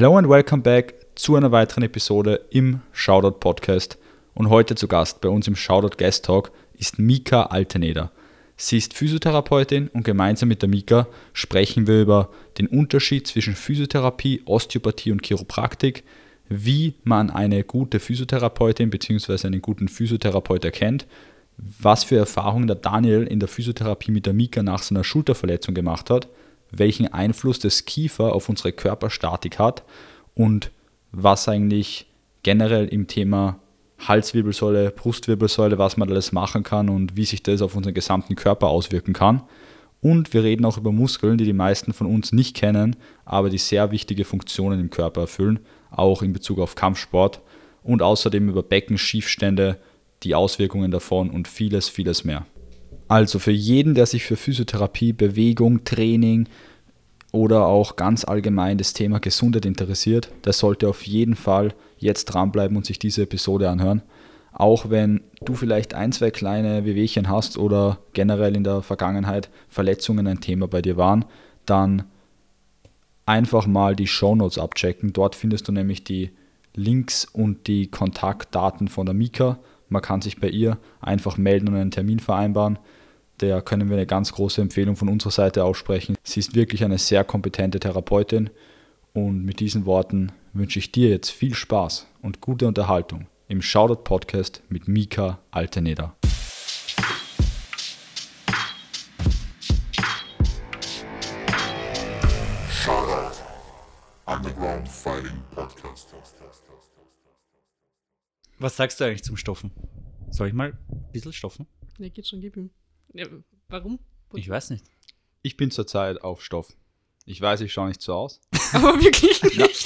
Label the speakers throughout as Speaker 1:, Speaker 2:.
Speaker 1: Hello and welcome back zu einer weiteren Episode im Shoutout Podcast. Und heute zu Gast bei uns im Shoutout Guest Talk ist Mika Alteneder. Sie ist Physiotherapeutin und gemeinsam mit der Mika sprechen wir über den Unterschied zwischen Physiotherapie, Osteopathie und Chiropraktik, wie man eine gute Physiotherapeutin bzw. einen guten Physiotherapeut erkennt, was für Erfahrungen der Daniel in der Physiotherapie mit der Mika nach seiner Schulterverletzung gemacht hat, welchen Einfluss das Kiefer auf unsere Körperstatik hat und was eigentlich generell im Thema Halswirbelsäule, Brustwirbelsäule, was man alles machen kann und wie sich das auf unseren gesamten Körper auswirken kann. Und wir reden auch über Muskeln, die die meisten von uns nicht kennen, aber die sehr wichtige Funktionen im Körper erfüllen, auch in Bezug auf Kampfsport. Und außerdem über Beckenschiefstände, die Auswirkungen davon und vieles, vieles mehr. Also für jeden, der sich für Physiotherapie, Bewegung, Training oder auch ganz allgemein das Thema Gesundheit interessiert, der sollte auf jeden Fall jetzt dranbleiben und sich diese Episode anhören. Auch wenn du vielleicht ein, zwei kleine Wehwehchen hast oder generell in der Vergangenheit Verletzungen ein Thema bei dir waren, dann einfach mal die Shownotes abchecken. Dort findest du nämlich die Links und die Kontaktdaten von der Mika. Man kann sich bei ihr einfach melden und einen Termin vereinbaren. Der können wir eine ganz große Empfehlung von unserer Seite aussprechen. Sie ist wirklich eine sehr kompetente Therapeutin und mit diesen Worten wünsche ich dir jetzt viel Spaß und gute Unterhaltung im Shoutout Podcast mit Mika Alteneder.
Speaker 2: Shoutout Underground Fighting Podcast.
Speaker 3: Was sagst du eigentlich zum Stoffen? Soll ich mal ein bisschen stoffen?
Speaker 4: Ja, geht schon, gib ihm. Ja, warum?
Speaker 3: Ich weiß nicht.
Speaker 1: Ich bin zurzeit auf Stoff. Ich weiß, ich schaue nicht so aus.
Speaker 4: Aber wirklich nicht.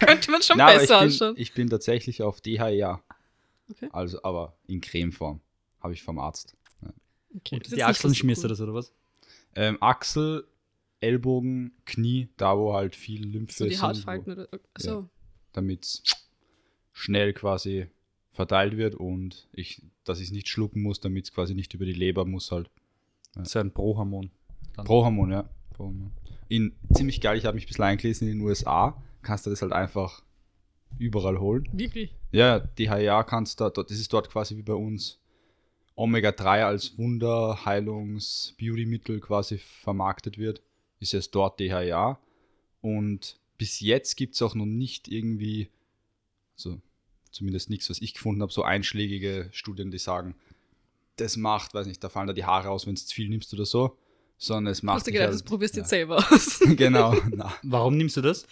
Speaker 4: Könnte man schon
Speaker 1: Nein, aber
Speaker 4: besser
Speaker 1: ich, bin,
Speaker 4: ausschauen.
Speaker 1: ich bin tatsächlich auf DHEA.
Speaker 4: Okay.
Speaker 1: Also, aber in Cremeform. Habe ich vom Arzt.
Speaker 4: Okay,
Speaker 3: Und
Speaker 4: ist
Speaker 3: die Achseln
Speaker 4: so
Speaker 3: schmierst du das oder was?
Speaker 1: Ähm, Achsel, Ellbogen, Knie, da wo halt viel Lymphe
Speaker 4: So die
Speaker 1: sind,
Speaker 4: Hautfalten oder. Achso.
Speaker 1: damit es schnell quasi verteilt wird und ich, dass ich es nicht schlucken muss, damit es quasi nicht über die Leber muss halt.
Speaker 3: So ein Prohormon. Dann.
Speaker 1: Prohormon, ja. Prohormon. In, ziemlich geil, ich habe mich ein bisschen eingelesen, in den USA kannst du das halt einfach überall holen.
Speaker 4: Wirklich?
Speaker 1: Ja, DHEA kannst du, dort- das ist dort quasi wie bei uns Omega-3 als Wunderheilungs-Beauty-Mittel quasi vermarktet wird, ist es dort DHEA. Und bis jetzt gibt es auch noch nicht irgendwie, also zumindest nichts, was ich gefunden habe, so einschlägige Studien, die sagen, das macht, weiß nicht, da fallen da die Haare aus, wenn du zu viel nimmst oder so, sondern es macht.
Speaker 4: Hast du gedacht,
Speaker 1: halt-
Speaker 4: das probierst du
Speaker 1: ja.
Speaker 4: jetzt selber aus?
Speaker 1: Genau, na.
Speaker 3: Warum nimmst du das?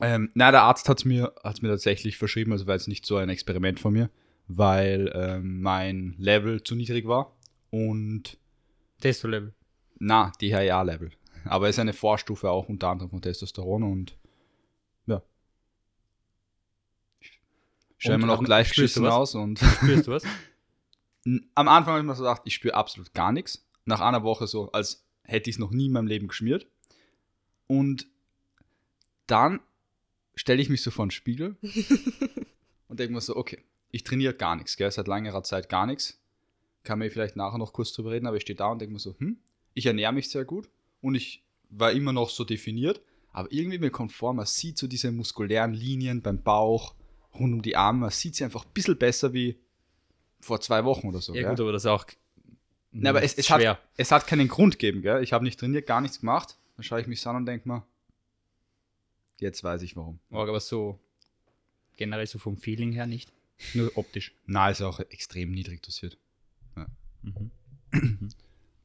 Speaker 1: Ähm, na, der Arzt hat es mir, hat's mir tatsächlich verschrieben, also war jetzt nicht so ein Experiment von mir, weil ähm, mein Level zu niedrig war und
Speaker 3: Testo-Level.
Speaker 1: na, DHEA-Level. Aber es ist eine Vorstufe auch unter anderem von Testosteron und Stellen wir noch gleich
Speaker 3: was?
Speaker 1: aus und
Speaker 3: Spürst du was?
Speaker 1: am Anfang habe ich mir so gedacht, ich spüre absolut gar nichts. Nach einer Woche so, als hätte ich es noch nie in meinem Leben geschmiert. Und dann stelle ich mich so vor den Spiegel und denke mir so, okay, ich trainiere gar nichts, gell, seit längerer Zeit gar nichts. Kann mir vielleicht nachher noch kurz drüber reden, aber ich stehe da und denke mir so, hm, ich ernähre mich sehr gut und ich war immer noch so definiert, aber irgendwie mir kommt vor, man sieht so diese muskulären Linien beim Bauch, rund um die Arme, man sieht sie einfach ein bisschen besser wie vor zwei Wochen oder so.
Speaker 3: Ja,
Speaker 1: gell?
Speaker 3: gut, aber das ist auch.
Speaker 1: Na, aber es, es,
Speaker 3: schwer.
Speaker 1: hat, es hat keinen Grund gegeben, gell? Ich habe nicht trainiert, gar nichts gemacht. Dann schaue ich mich so an und denke mir, jetzt weiß ich warum.
Speaker 3: aber so generell so vom Feeling her nicht. Nur optisch.
Speaker 1: Na, ist auch extrem niedrig dosiert.
Speaker 3: Mhm.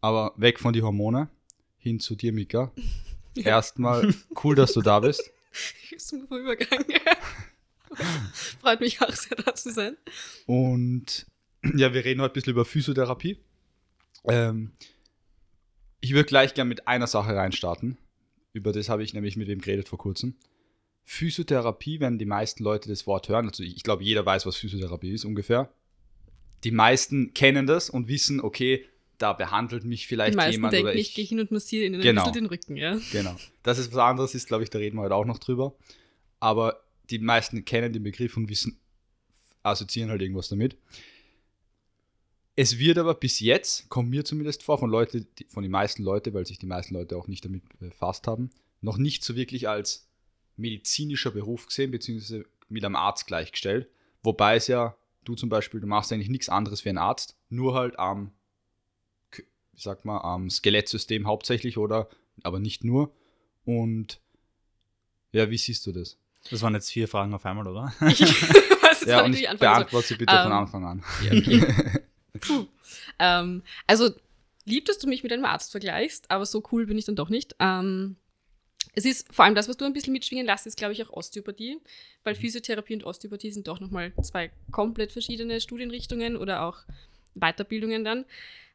Speaker 1: Aber weg von die Hormone, hin zu dir, Mika. Erstmal cool, dass du da bist.
Speaker 4: Ist ein Übergang. Freut mich auch sehr, da zu sein.
Speaker 1: Und ja, wir reden heute ein bisschen über Physiotherapie. Ähm, ich würde gleich gerne mit einer Sache reinstarten. Über das habe ich nämlich mit wem geredet vor kurzem. Physiotherapie, wenn die meisten Leute das Wort hören, also ich glaube, jeder weiß, was Physiotherapie ist ungefähr. Die meisten kennen das und wissen, okay, da behandelt mich
Speaker 4: Die
Speaker 1: vielleicht
Speaker 4: meisten
Speaker 1: jemand
Speaker 4: denken,
Speaker 1: oder
Speaker 4: ich gehe hin und massiere ihnen
Speaker 1: Genau.
Speaker 4: ein bisschen den Rücken, ja.
Speaker 1: Genau. Das ist was anderes, ist, glaube ich, da reden wir heute auch noch drüber. Aber die meisten kennen den Begriff und wissen, assoziieren halt irgendwas damit. Es wird aber bis jetzt, kommt mir zumindest vor, von Leute, die, von den meisten Leuten, weil sich die meisten Leute auch nicht damit befasst haben, noch nicht so wirklich als medizinischer Beruf gesehen, beziehungsweise mit einem Arzt gleichgestellt. Wobei es ja, du zum Beispiel, du machst eigentlich nichts anderes wie ein Arzt, nur halt am, wie sagt man, am Skelettsystem hauptsächlich oder, aber nicht nur. Und ja, wie siehst du das?
Speaker 3: Das waren jetzt vier Fragen auf einmal, oder?
Speaker 4: Ich weiß jetzt
Speaker 1: Ja, und ich beantworte sie bitte von
Speaker 4: Ähm,
Speaker 1: Anfang an.
Speaker 4: Ja, okay. Puh. Ähm, also, lieb, dass du mich mit einem Arzt vergleichst, aber so cool bin ich dann doch nicht. Ähm, es ist vor allem das, was du ein bisschen mitschwingen lässt, ist, glaube ich, auch Osteopathie, weil Physiotherapie und Osteopathie sind doch nochmal zwei komplett verschiedene Studienrichtungen oder auch Weiterbildungen dann.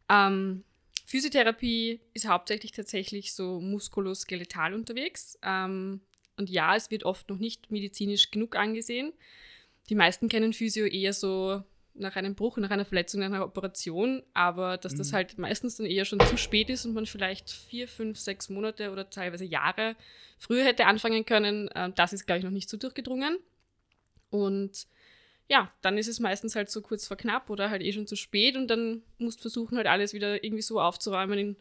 Speaker 4: Ähm, Physiotherapie ist hauptsächlich tatsächlich so muskuloskeletal unterwegs. Ähm, und ja, es wird oft noch nicht medizinisch genug angesehen. Die meisten kennen Physio eher so nach einem Bruch, nach einer Verletzung, nach einer Operation, aber dass das halt meistens dann eher schon zu spät ist und man vielleicht vier, fünf, sechs Monate oder teilweise Jahre früher hätte anfangen können, äh, das ist, glaube ich, noch nicht so durchgedrungen. Und ja, dann ist es meistens halt so kurz vor knapp oder halt eh schon zu spät und dann musst du versuchen, halt alles wieder irgendwie so aufzuräumen in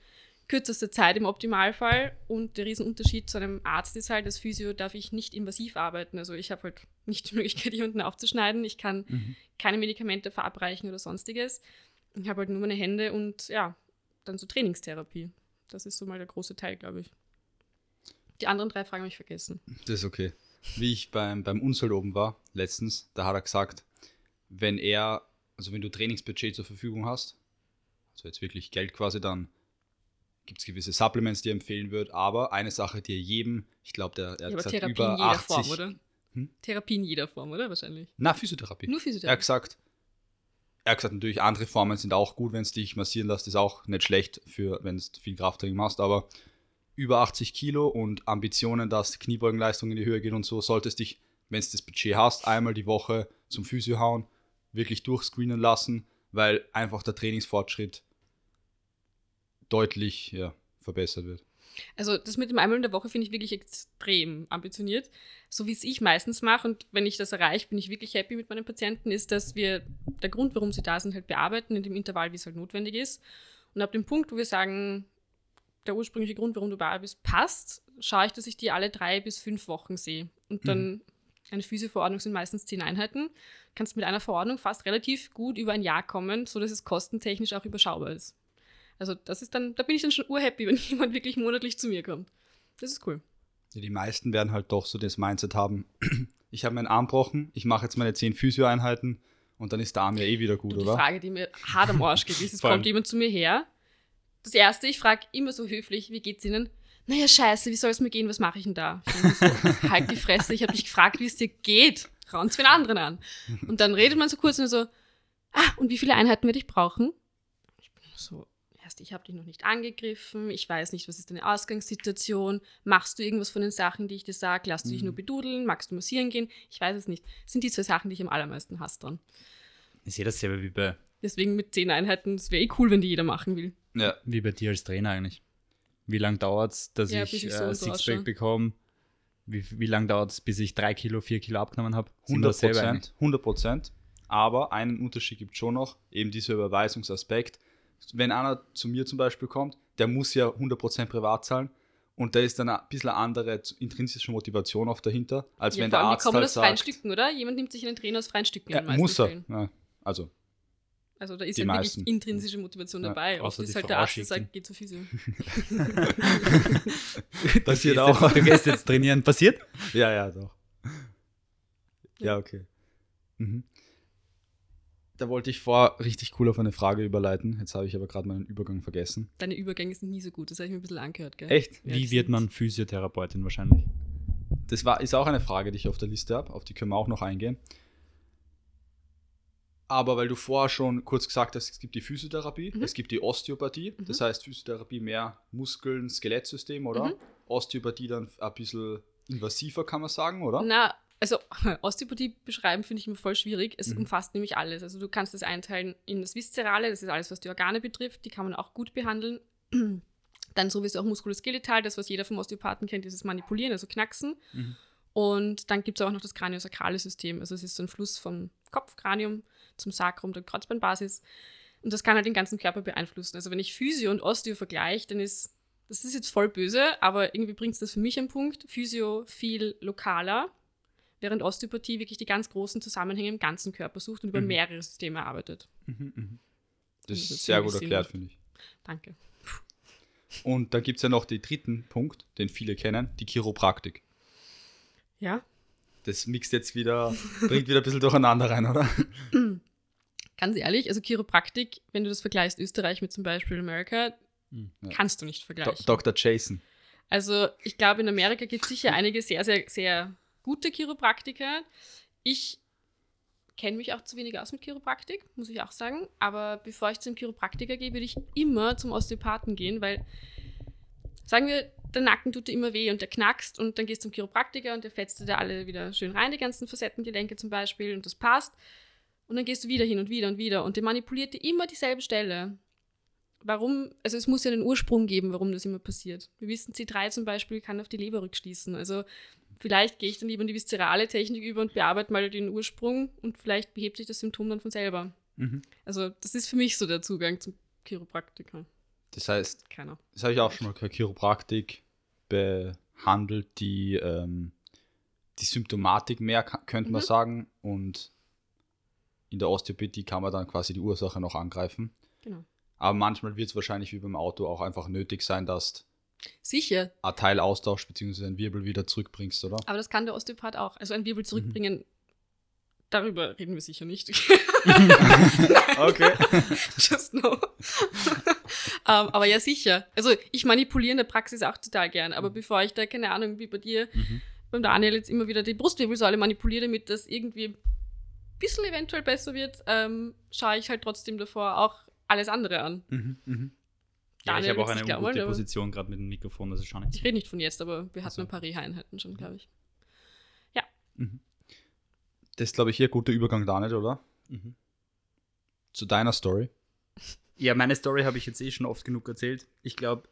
Speaker 4: kürzester Zeit im Optimalfall. Und der Riesenunterschied zu einem Arzt ist halt, als Physio darf ich nicht invasiv arbeiten. Also ich habe halt nicht die Möglichkeit, hier unten aufzuschneiden. Ich kann
Speaker 1: Mhm.
Speaker 4: keine Medikamente verabreichen oder sonstiges. Ich habe halt nur meine Hände und ja, dann so Trainingstherapie. Das ist so mal der große Teil, glaube ich. Die anderen drei Fragen habe ich vergessen.
Speaker 1: Das ist okay. Wie ich beim, beim Unseld oben war, letztens, da hat er gesagt, wenn er, also wenn du Trainingsbudget zur Verfügung hast, also jetzt wirklich Geld quasi, dann gibt es gewisse Supplements, die er empfehlen wird, aber eine Sache, die er jedem, ich glaube, der er hat
Speaker 4: Ja, aber
Speaker 1: gesagt,
Speaker 4: Therapie
Speaker 1: über
Speaker 4: in jeder
Speaker 1: 80,
Speaker 4: Form, oder?
Speaker 1: Hm?
Speaker 4: Therapie in jeder Form, oder? Wahrscheinlich.
Speaker 1: Na, Physiotherapie.
Speaker 4: Nur
Speaker 1: Er hat
Speaker 4: Physiotherapie.
Speaker 1: gesagt, er hat gesagt, natürlich andere Formen sind auch gut, wenn es dich massieren lässt, ist auch nicht schlecht, für wenn du viel Krafttraining machst, aber über 80 Kilo und Ambitionen, dass Kniebeugenleistung in die Höhe geht und so, solltest dich, wenn du das Budget hast, einmal die Woche zum Physio hauen, wirklich durchscreenen lassen, weil einfach der Trainingsfortschritt deutlich ja, verbessert wird.
Speaker 4: Also das mit dem einmal in der Woche finde ich wirklich extrem ambitioniert. So wie es ich meistens mache und wenn ich das erreiche, bin ich wirklich happy mit meinen Patienten, ist, dass wir der Grund, warum sie da sind, halt bearbeiten in dem Intervall, wie es halt notwendig ist. Und ab dem Punkt, wo wir sagen, der ursprüngliche Grund, warum du da bist, passt, schaue ich, dass ich die alle drei bis fünf Wochen sehe. Und dann eine Physio-Verordnung sind meistens zehn Einheiten. Kannst mit einer Verordnung fast relativ gut über ein Jahr kommen, sodass es kostentechnisch auch überschaubar ist. Also das ist dann, da bin ich dann schon urhappy, wenn jemand wirklich monatlich zu mir kommt. Das ist cool.
Speaker 1: Ja, die meisten werden halt doch so das Mindset haben, ich habe meinen Arm gebrochen, ich mache jetzt meine 10 Physio-Einheiten und dann ist der Arm ja eh wieder gut,
Speaker 4: die
Speaker 1: oder?
Speaker 4: Frage, die mir hart am Arsch geht, ist, es kommt jemand zu mir her. Das erste, ich frage immer so höflich, wie geht's Ihnen? Naja, scheiße, wie soll es mir gehen? Was mache ich denn da? Ich so, halt die Fresse, ich habe dich gefragt, wie es dir geht. Raun's für den anderen an. Und dann redet man so kurz und so, ah, und wie viele Einheiten werde ich brauchen? Ich bin so, erst, ich habe dich noch nicht angegriffen, ich weiß nicht, was ist deine Ausgangssituation, machst du irgendwas von den Sachen, die ich dir sage, lass du dich nur bedudeln, magst du massieren gehen? Ich weiß es nicht. Das sind die zwei Sachen, die ich am allermeisten hasse dran.
Speaker 3: Ich sehe dasselbe wie bei,
Speaker 4: Deswegen mit zehn Einheiten, es wäre eh cool, wenn die jeder machen will.
Speaker 1: Ja,
Speaker 3: wie bei dir als Trainer eigentlich. Wie lange dauert es, dass
Speaker 4: Ja,
Speaker 3: ich,
Speaker 4: bis ich so
Speaker 3: äh,
Speaker 4: so
Speaker 3: Sixpack bekomme? Wie, wie lange dauert es, bis ich drei Kilo, vier Kilo abgenommen habe?
Speaker 1: 100 Prozent. 100 Prozent. Aber einen Unterschied gibt es schon noch, eben dieser Überweisungsaspekt. Wenn einer zu mir zum Beispiel kommt, der muss ja 100 Prozent privat zahlen und da ist dann ein bisschen eine andere intrinsische Motivation oft dahinter, als
Speaker 4: Ja,
Speaker 1: wenn der
Speaker 4: allem, die
Speaker 1: Arzt
Speaker 4: kommen
Speaker 1: halt
Speaker 4: aus freien
Speaker 1: sagt,
Speaker 4: Stücken, oder? Jemand nimmt sich einen Trainer aus freien Stücken in den
Speaker 1: ja,
Speaker 4: meisten
Speaker 1: muss er. Ja, also,
Speaker 4: Also da ist
Speaker 1: Die
Speaker 4: ja wirklich
Speaker 1: meisten.
Speaker 4: intrinsische Motivation
Speaker 1: Ja,
Speaker 4: dabei. Oft
Speaker 3: außer
Speaker 4: ist
Speaker 3: die
Speaker 4: halt
Speaker 3: Frau
Speaker 4: der Arzt, der sagt, geh zur Physio.
Speaker 1: passiert
Speaker 3: du
Speaker 1: auch.
Speaker 3: Jetzt, du gehst jetzt trainieren. Passiert?
Speaker 1: Ja, ja, doch. Ja, okay. Mhm. Da wollte ich vor richtig cool auf eine Frage überleiten. Jetzt habe ich aber gerade meinen Übergang vergessen.
Speaker 4: Deine Übergänge sind nie so gut, das habe ich mir ein bisschen angehört, gell?
Speaker 1: Echt?
Speaker 3: Wie wird man Physiotherapeutin wahrscheinlich?
Speaker 1: Das war, ist auch eine Frage, die ich auf der Liste habe. Auf die können wir auch noch eingehen. Aber weil du vorher schon kurz gesagt hast, es gibt die Physiotherapie,
Speaker 4: Mhm.
Speaker 1: es gibt die Osteopathie. Das heißt, Physiotherapie mehr Muskeln, Skelettsystem, oder?
Speaker 4: Mhm.
Speaker 1: Osteopathie dann ein bisschen invasiver, kann man sagen, oder?
Speaker 4: Na, also Osteopathie beschreiben finde ich immer voll schwierig. Es
Speaker 1: Mhm.
Speaker 4: umfasst nämlich alles. Also du kannst das einteilen in das Viszerale, das ist alles, was die Organe betrifft, die kann man auch gut behandeln. Dann sowieso auch Muskuloskeletal, das, was jeder vom Osteopathen kennt, dieses Manipulieren, also Knacksen.
Speaker 1: Mhm.
Speaker 4: Und dann gibt es auch noch das kraniosakrale System. Also es ist so ein Fluss vom Kopf, Kranium zum Sacrum, der Kreuzbandbasis. Und das kann halt den ganzen Körper beeinflussen. Also wenn ich Physio und Osteo vergleiche, dann ist das ist jetzt voll böse, aber irgendwie bringt es das für mich einen Punkt. Physio viel lokaler, während Osteopathie wirklich die ganz großen Zusammenhänge im ganzen Körper sucht und über
Speaker 1: Mhm.
Speaker 4: mehrere Systeme arbeitet.
Speaker 1: Das
Speaker 4: Das
Speaker 1: ist sehr gut erklärt, finde ich.
Speaker 4: Danke.
Speaker 1: Und dann gibt es ja noch den dritten Punkt, den viele kennen, die Chiropraktik.
Speaker 4: Ja,
Speaker 1: Das mixt jetzt wieder, bringt wieder ein bisschen durcheinander rein, oder?
Speaker 4: ganz ehrlich, also Chiropraktik, wenn du das vergleichst, Österreich mit zum Beispiel Amerika,
Speaker 3: Mhm.
Speaker 1: Ja.
Speaker 4: kannst du nicht
Speaker 1: Do
Speaker 4: vergleichen.
Speaker 1: Dr. Jason.
Speaker 4: Also ich glaube, in Amerika gibt es sicher einige sehr, sehr, sehr gute Chiropraktiker. Ich kenne mich auch zu wenig aus mit Chiropraktik, muss ich auch sagen. Aber bevor ich zum Chiropraktiker gehe, würde ich immer zum Osteopathen gehen, weil, sagen wir, der Nacken tut dir immer weh und der knackst und dann gehst du zum Chiropraktiker und der fetzt dir da alle wieder schön rein, die ganzen Facettengelenke zum Beispiel und das passt. Und dann gehst du wieder hin und wieder und wieder und der manipuliert dir immer dieselbe Stelle. Warum, also es muss ja einen Ursprung geben, warum das immer passiert. Wir wissen, C3 zum Beispiel kann auf die Leber rückschließen. Also vielleicht gehe ich dann lieber in die viszerale Technik über und bearbeite mal den Ursprung und vielleicht behebt sich das Symptom dann von selber.
Speaker 1: Mhm.
Speaker 4: Also das ist für mich so der Zugang zum Chiropraktiker.
Speaker 1: Das heißt,
Speaker 4: Keiner.
Speaker 1: das habe ich auch schon mal gehört, Chiropraktik behandelt die, ähm, die Symptomatik mehr, könnte man
Speaker 4: Mhm.
Speaker 1: sagen. Und in der Osteopathie kann man dann quasi die Ursache noch angreifen.
Speaker 4: Genau.
Speaker 1: Aber manchmal wird es wahrscheinlich wie beim Auto auch einfach nötig sein, dass du
Speaker 4: Sicher,
Speaker 1: ein Teil austauschst, beziehungsweise einen Wirbel wieder zurückbringst, oder?
Speaker 4: aber das kann der Osteopath auch. Also ein Wirbel zurückbringen, darüber reden wir sicher nicht.
Speaker 1: Okay.
Speaker 4: Just know. ähm, aber ja, sicher. Also ich manipuliere in der Praxis auch total gern, aber bevor ich da, keine Ahnung, wie bei dir,
Speaker 1: Mhm.
Speaker 4: beim Daniel jetzt immer wieder die Brustwirbelsäule manipuliere, damit das irgendwie ein bisschen eventuell besser wird, ähm, schaue ich halt trotzdem davor auch alles andere an.
Speaker 1: Mhm, mhm.
Speaker 3: Ja, ich habe auch eine ungute
Speaker 4: aber-
Speaker 3: Position gerade mit dem Mikrofon, also schon nicht.
Speaker 4: Ich rede nicht von jetzt, aber wir hatten
Speaker 3: Also.
Speaker 4: ein paar Reha-Einheiten schon, glaube ich.
Speaker 1: Das ist, glaube ich, hier ein guter Übergang, Daniel, oder?
Speaker 3: Mhm.
Speaker 1: Zu deiner Story.
Speaker 3: Ja, meine Story habe ich jetzt eh schon oft genug erzählt. Ich glaube,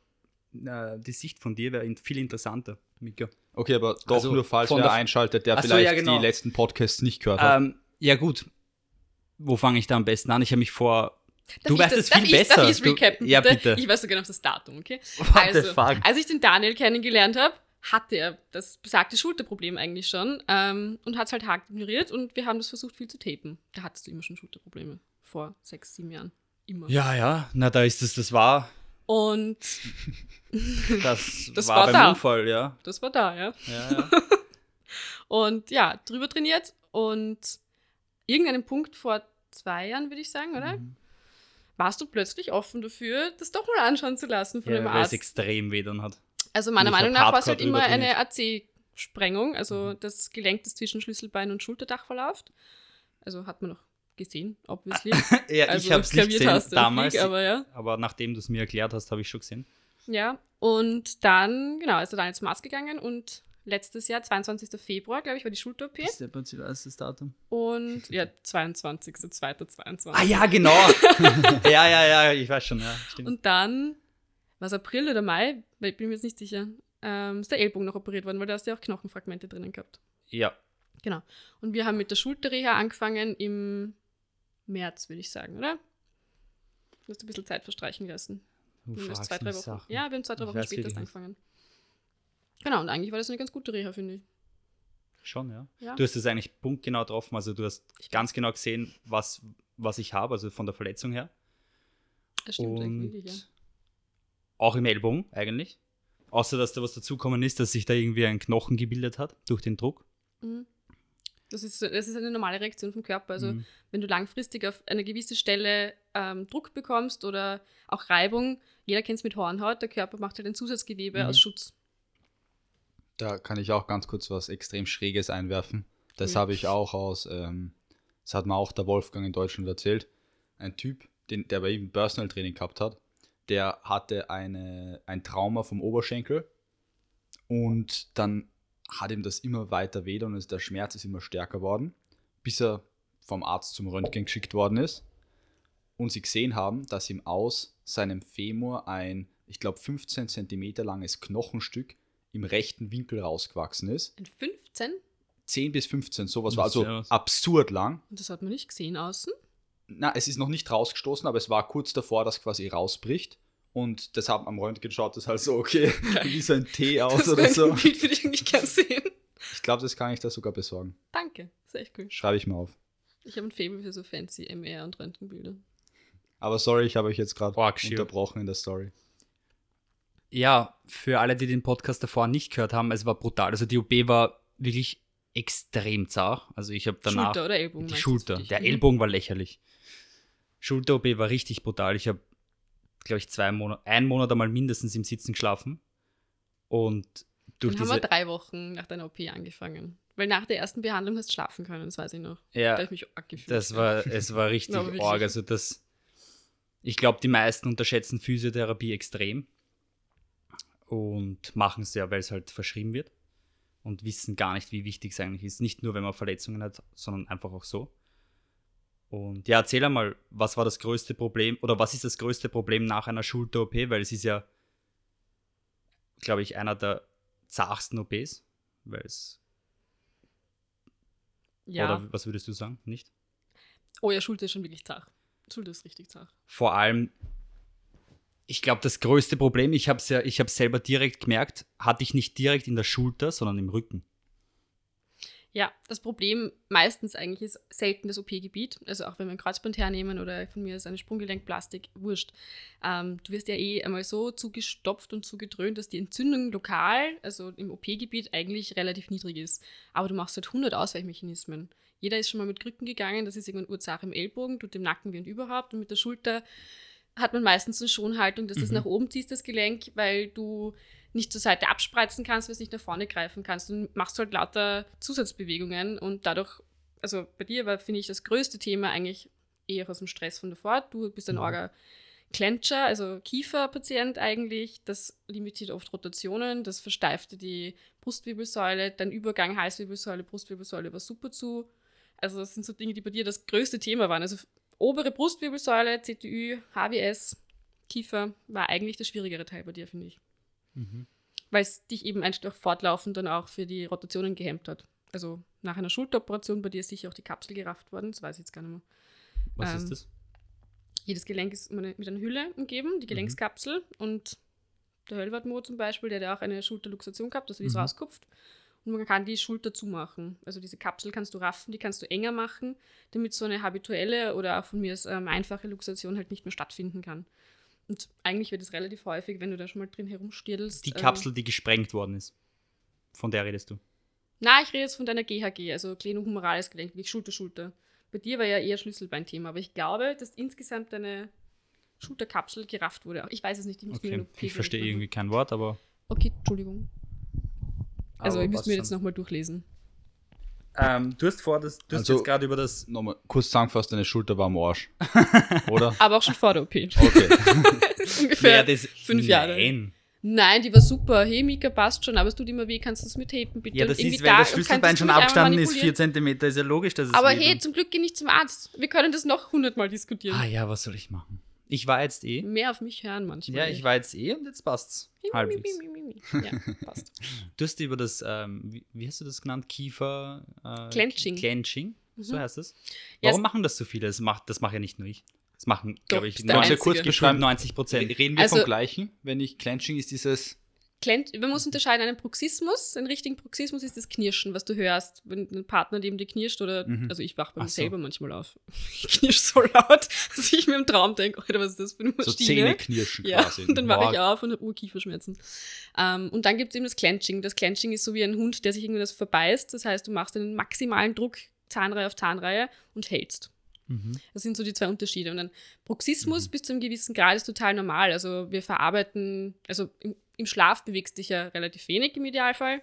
Speaker 3: die Sicht von dir wäre viel interessanter, Mika.
Speaker 1: Okay, aber doch
Speaker 3: Also
Speaker 1: nur falls
Speaker 3: von
Speaker 1: wer
Speaker 3: der-
Speaker 1: einschaltet, der
Speaker 3: Ach so,
Speaker 1: vielleicht
Speaker 3: ja, genau.
Speaker 1: die letzten Podcasts nicht gehört hat.
Speaker 3: Ähm, ja, gut. Wo fange ich da am besten an? Ich habe mich vor. Du
Speaker 4: ich
Speaker 3: weißt
Speaker 4: das-
Speaker 3: es viel
Speaker 4: darf
Speaker 3: besser.
Speaker 4: Ich, darf ich
Speaker 3: Du-
Speaker 4: recappen,
Speaker 3: ja,
Speaker 4: bitte? Ich weiß sogar noch das Datum, okay?
Speaker 3: What
Speaker 4: also, als ich den Daniel kennengelernt habe, hatte er das besagte Schulterproblem eigentlich schon ähm, und hat es halt hart ignoriert und wir haben das versucht viel zu tapen. Da hattest du immer schon Schulterprobleme. Vor sechs, sieben Jahren. Immer.
Speaker 3: Ja, ja. Na, da ist es, das war.
Speaker 4: Und
Speaker 3: Das,
Speaker 4: Das
Speaker 3: war,
Speaker 4: war
Speaker 3: beim
Speaker 4: da.
Speaker 3: Unfall, ja.
Speaker 4: das war da, ja.
Speaker 3: ja, ja.
Speaker 4: Und ja, drüber trainiert und irgendeinem Punkt vor zwei Jahren, würde ich sagen, oder?
Speaker 3: Mhm.
Speaker 4: Warst du plötzlich offen dafür, das doch mal anschauen zu lassen von
Speaker 3: ja
Speaker 4: dem
Speaker 3: weil es
Speaker 4: Arzt?
Speaker 3: extrem weh dann hat.
Speaker 4: Also meiner Meinung nach war es halt immer eine. AC-Sprengung, also
Speaker 3: Mhm.
Speaker 4: das Gelenk, das zwischen Schlüsselbein und Schulterdach verläuft. Also hat man noch gesehen, obviously.
Speaker 3: Ja,
Speaker 4: also
Speaker 3: ich habe es nicht gesehen damals,
Speaker 4: Freak, aber ja.
Speaker 3: aber nachdem du es mir erklärt hast, habe ich schon gesehen.
Speaker 4: Ja, und dann, genau, ist er dann jetzt zum Arzt gegangen und letztes Jahr, 22. Februar, glaube ich, war die Schulter-OP.
Speaker 3: Ist der Prinzip als das Datum?
Speaker 4: Und ja, 22. 22.
Speaker 3: Ah ja, genau. ja, ja, ja, ich weiß schon, ja, stimmt.
Speaker 4: Und dann, was April oder Mai, weil ich bin mir jetzt nicht sicher, ähm, ist der Ellbogen noch operiert worden, weil da hast du ja auch Knochenfragmente drinnen gehabt.
Speaker 3: ja,
Speaker 4: Genau. Und wir haben mit der Schulterreha angefangen im März, würde ich sagen, oder? Du hast ein bisschen Zeit verstreichen lassen.
Speaker 3: du fragst
Speaker 4: zwei, drei Wochen.
Speaker 3: Sachen.
Speaker 4: Ja, wir haben zwei, drei
Speaker 3: Ich
Speaker 4: Wochen
Speaker 3: weiß
Speaker 4: später
Speaker 3: wirklich nicht.
Speaker 4: Genau, und eigentlich war das eine ganz gute Reha, finde ich.
Speaker 3: Schon, ja.
Speaker 4: Ja.
Speaker 3: Du hast es eigentlich punktgenau getroffen, also du hast ganz genau gesehen, was, was ich habe, also von der Verletzung her.
Speaker 4: Das stimmt
Speaker 3: Und
Speaker 4: eigentlich wirklich, ja.
Speaker 3: auch im Ellbogen eigentlich. Außer, dass da was dazukommen ist, dass sich da irgendwie ein Knochen gebildet hat durch den Druck.
Speaker 4: Mhm. Das ist, das ist eine normale Reaktion vom Körper. Also
Speaker 3: Mhm.
Speaker 4: wenn du langfristig auf eine gewisse Stelle ähm, Druck bekommst oder auch Reibung, jeder kennt es mit Hornhaut, der Körper macht halt ein Zusatzgewebe
Speaker 3: Mhm.
Speaker 4: aus Schutz.
Speaker 1: Da kann ich auch ganz kurz was extrem Schräges einwerfen. Das
Speaker 4: Ja.
Speaker 1: habe ich auch aus, ähm, das hat mir auch der Wolfgang in Deutschland erzählt. Ein Typ, den, der bei ihm Personal Training gehabt hat, der hatte eine, ein Trauma vom Oberschenkel und dann hat ihm das immer weiter weh und der Schmerz ist immer stärker worden, bis er vom Arzt zum Röntgen geschickt worden ist und sie gesehen haben, dass ihm aus seinem Femur ein, ich glaube, 15 Zentimeter langes Knochenstück im rechten Winkel rausgewachsen ist.
Speaker 4: Ein 15?
Speaker 1: 10 bis 15, sowas
Speaker 3: Das
Speaker 1: war also
Speaker 3: ja was.
Speaker 1: absurd lang.
Speaker 4: Und das hat man nicht gesehen außen.
Speaker 1: Na, es ist noch nicht rausgestoßen, aber es war kurz davor, dass quasi rausbricht. Und deshalb am Röntgen schaut das halt so, okay, wie so ein T aus
Speaker 4: Das
Speaker 1: oder so.
Speaker 4: Röntgenbild würde ich eigentlich gern sehen.
Speaker 1: Ich glaube, das kann ich da sogar besorgen.
Speaker 4: Danke, ist echt cool.
Speaker 1: Schreibe ich mal auf.
Speaker 4: Ich habe ein Faible für so fancy MR und Röntgenbilder.
Speaker 1: Aber sorry, ich habe euch jetzt gerade unterbrochen in der Story.
Speaker 3: Ja, für alle, die den Podcast davor nicht gehört haben, es war brutal. Also die OP war wirklich extrem zart. Also ich habe danach
Speaker 4: Schulter oder Ellbogen?
Speaker 3: die Schulter. Der
Speaker 4: Mhm.
Speaker 3: Ellbogen war lächerlich. Schulter-OP war richtig brutal. Ich habe, glaube ich, zwei Monate, einen Monat einmal mindestens im Sitzen geschlafen. Und durch
Speaker 4: Dann haben wir
Speaker 3: diese,
Speaker 4: drei Wochen nach deiner OP angefangen. Weil nach der ersten Behandlung hast du schlafen können, das weiß ich noch. Da
Speaker 3: ja,
Speaker 4: habe ich mich arg gefühlt.
Speaker 3: das war, es war richtig arg. Also das, ich glaube, die meisten unterschätzen Physiotherapie extrem und machen es ja, weil es halt verschrieben wird und wissen gar nicht, wie wichtig es eigentlich ist. Nicht nur, wenn man Verletzungen hat, sondern einfach auch so. Und ja, erzähl einmal, was war das größte Problem oder was ist das größte Problem nach einer Schulter-OP? Weil es ist ja, glaube ich, einer der zartesten OPs, weil es,
Speaker 4: ja.
Speaker 3: oder was würdest du sagen? Nicht?
Speaker 4: Oh ja, Schulter ist schon wirklich zart. Schulter ist richtig zart.
Speaker 3: vor allem, ich glaube, das größte Problem, ich habe es ja, ich habe selber direkt gemerkt, hatte ich nicht direkt in der Schulter, sondern im Rücken.
Speaker 4: Ja, das Problem meistens eigentlich ist selten das OP-Gebiet. Also auch wenn wir ein Kreuzband hernehmen oder von mir ist eine Sprunggelenkplastik, wurscht. Ähm, du wirst ja eh einmal so zugestopft und zugedröhnt, dass die Entzündung lokal, also im OP-Gebiet, eigentlich relativ niedrig ist. Aber du machst halt 100 Ausweichmechanismen. Jeder ist schon mal mit Krücken gegangen, das ist irgendwann Ursache im Ellbogen, tut dem Nacken weh und überhaupt. Und mit der Schulter hat man meistens eine Schonhaltung, dass
Speaker 3: Mhm.
Speaker 4: nach oben ziehst, das Gelenk, weil du nicht zur Seite abspreizen kannst, weil du es nicht nach vorne greifen kannst. Du machst halt lauter Zusatzbewegungen und dadurch, also bei dir war, finde ich, das größte Thema eigentlich eher aus dem Stress von davor. Du bist ein
Speaker 3: Mhm.
Speaker 4: Orga Clencher, also Kieferpatient eigentlich. Das limitiert oft Rotationen, das versteifte die Brustwirbelsäule. Dein Übergang Halswirbelsäule, Brustwirbelsäule war super zu. Also das sind so Dinge, die bei dir das größte Thema waren. Also obere Brustwirbelsäule, CTÜ, HWS, Kiefer war eigentlich der schwierigere Teil bei dir, finde ich. Weil es dich eben einfach fortlaufend dann auch für die Rotationen gehemmt hat. Also nach einer Schulteroperation bei dir ist sicher auch die Kapsel gerafft worden, das weiß ich jetzt gar nicht mehr.
Speaker 3: Was
Speaker 4: Ähm,
Speaker 3: ist das?
Speaker 4: Jedes Gelenk ist mit einer Hülle umgeben, die Gelenkskapsel. Und der Höllwartmo zum Beispiel, der hat ja auch eine Schulterluxation gehabt, also die ist
Speaker 3: Mhm.
Speaker 4: rauskupft. Und man kann die Schulter zumachen. Also diese Kapsel kannst du raffen, die kannst du enger machen, damit so eine habituelle oder auch von mir aus ähm, einfache Luxation halt nicht mehr stattfinden kann. Und eigentlich wird es relativ häufig, wenn du da schon mal drin herumstierdelst.
Speaker 3: Die
Speaker 4: ähm,
Speaker 3: Kapsel, die gesprengt worden ist. Von der redest du.
Speaker 4: Na, ich rede jetzt von deiner GHG, also Glenohumerales Gelenk, wirklich Schulter, Schulter. Bei dir war ja eher Schlüsselbeinthema, aber ich glaube, dass insgesamt deine Schulterkapsel gerafft wurde. Ich weiß es nicht, ich muss mir
Speaker 3: Okay,
Speaker 4: OP
Speaker 3: ich verstehe irgendwie kein Wort, aber.
Speaker 4: Okay, Entschuldigung. Also,
Speaker 3: aber
Speaker 4: ihr müsst
Speaker 3: was
Speaker 4: mir jetzt nochmal durchlesen.
Speaker 3: Ähm, du hast vor, das, du hast
Speaker 1: Also-
Speaker 3: jetzt gerade über das.
Speaker 1: Nochmal kurz zusammengefasst, deine Schulter war am Arsch. Oder?
Speaker 4: Aber auch schon vor der OP.
Speaker 1: Okay.
Speaker 4: Ungefähr
Speaker 3: das,
Speaker 4: fünf Jahre.
Speaker 3: Nein.
Speaker 4: Nein, die war super. Hey, Mika, passt schon, aber es tut immer weh, kannst du es mitheben, bitte?
Speaker 3: Ja,
Speaker 4: Und
Speaker 3: das ist, weil das
Speaker 4: und
Speaker 3: Schlüsselbein schon abgestanden ist? 4 cm, ist ja logisch, dass es
Speaker 4: Aber hey, zum Glück geh nicht zum Arzt. Wir können das noch hundertmal diskutieren.
Speaker 3: Ah ja, was soll ich machen? Ich war jetzt eh.
Speaker 4: Mehr auf mich hören manchmal.
Speaker 3: Ja, ich war jetzt eh und jetzt passt's. Halbwegs.
Speaker 4: Ja, passt.
Speaker 3: Du hast über das, ähm, wie, wie hast du das genannt? Kiefer. Äh,
Speaker 4: Clenching.
Speaker 3: Clenching, so
Speaker 4: Mhm.
Speaker 3: heißt es. Warum
Speaker 4: es-
Speaker 3: machen das so viele? Das macht, das mache ja nicht nur ich. Das machen, glaube ich,
Speaker 4: bist der
Speaker 1: Kannst du
Speaker 4: Einzige.
Speaker 1: kurz beschreiben,
Speaker 3: 90 Prozent.
Speaker 1: reden wir
Speaker 4: Also-
Speaker 1: vom gleichen? Wenn ich Clenching ist dieses.
Speaker 4: Man muss unterscheiden einen Proxismus. Einen richtigen Proxismus ist das Knirschen, was du hörst, wenn ein Partner neben dir knirscht oder,
Speaker 1: Mhm.
Speaker 4: also ich wach bei mir
Speaker 3: so.
Speaker 4: selber manchmal auf. Ich knirsch so laut, dass ich mir im Traum denke, Alter, was ist das für eine
Speaker 1: So
Speaker 4: Maschine?
Speaker 1: Zähneknirschen
Speaker 4: Ja,
Speaker 1: quasi.
Speaker 4: und dann wache ich auf und habe Urkieferschmerzen. Ähm, und dann gibt es eben das Clenching. Das Clenching ist so wie ein Hund, der sich irgendwie das verbeißt. Das heißt, du machst einen maximalen Druck, Zahnreihe auf Zahnreihe und hältst.
Speaker 3: Mhm.
Speaker 4: Das sind so die zwei Unterschiede. Und ein Bruxismus bis zu einem gewissen Grad ist total normal. Also wir verarbeiten, also im, im Schlaf bewegst dich ja relativ wenig im Idealfall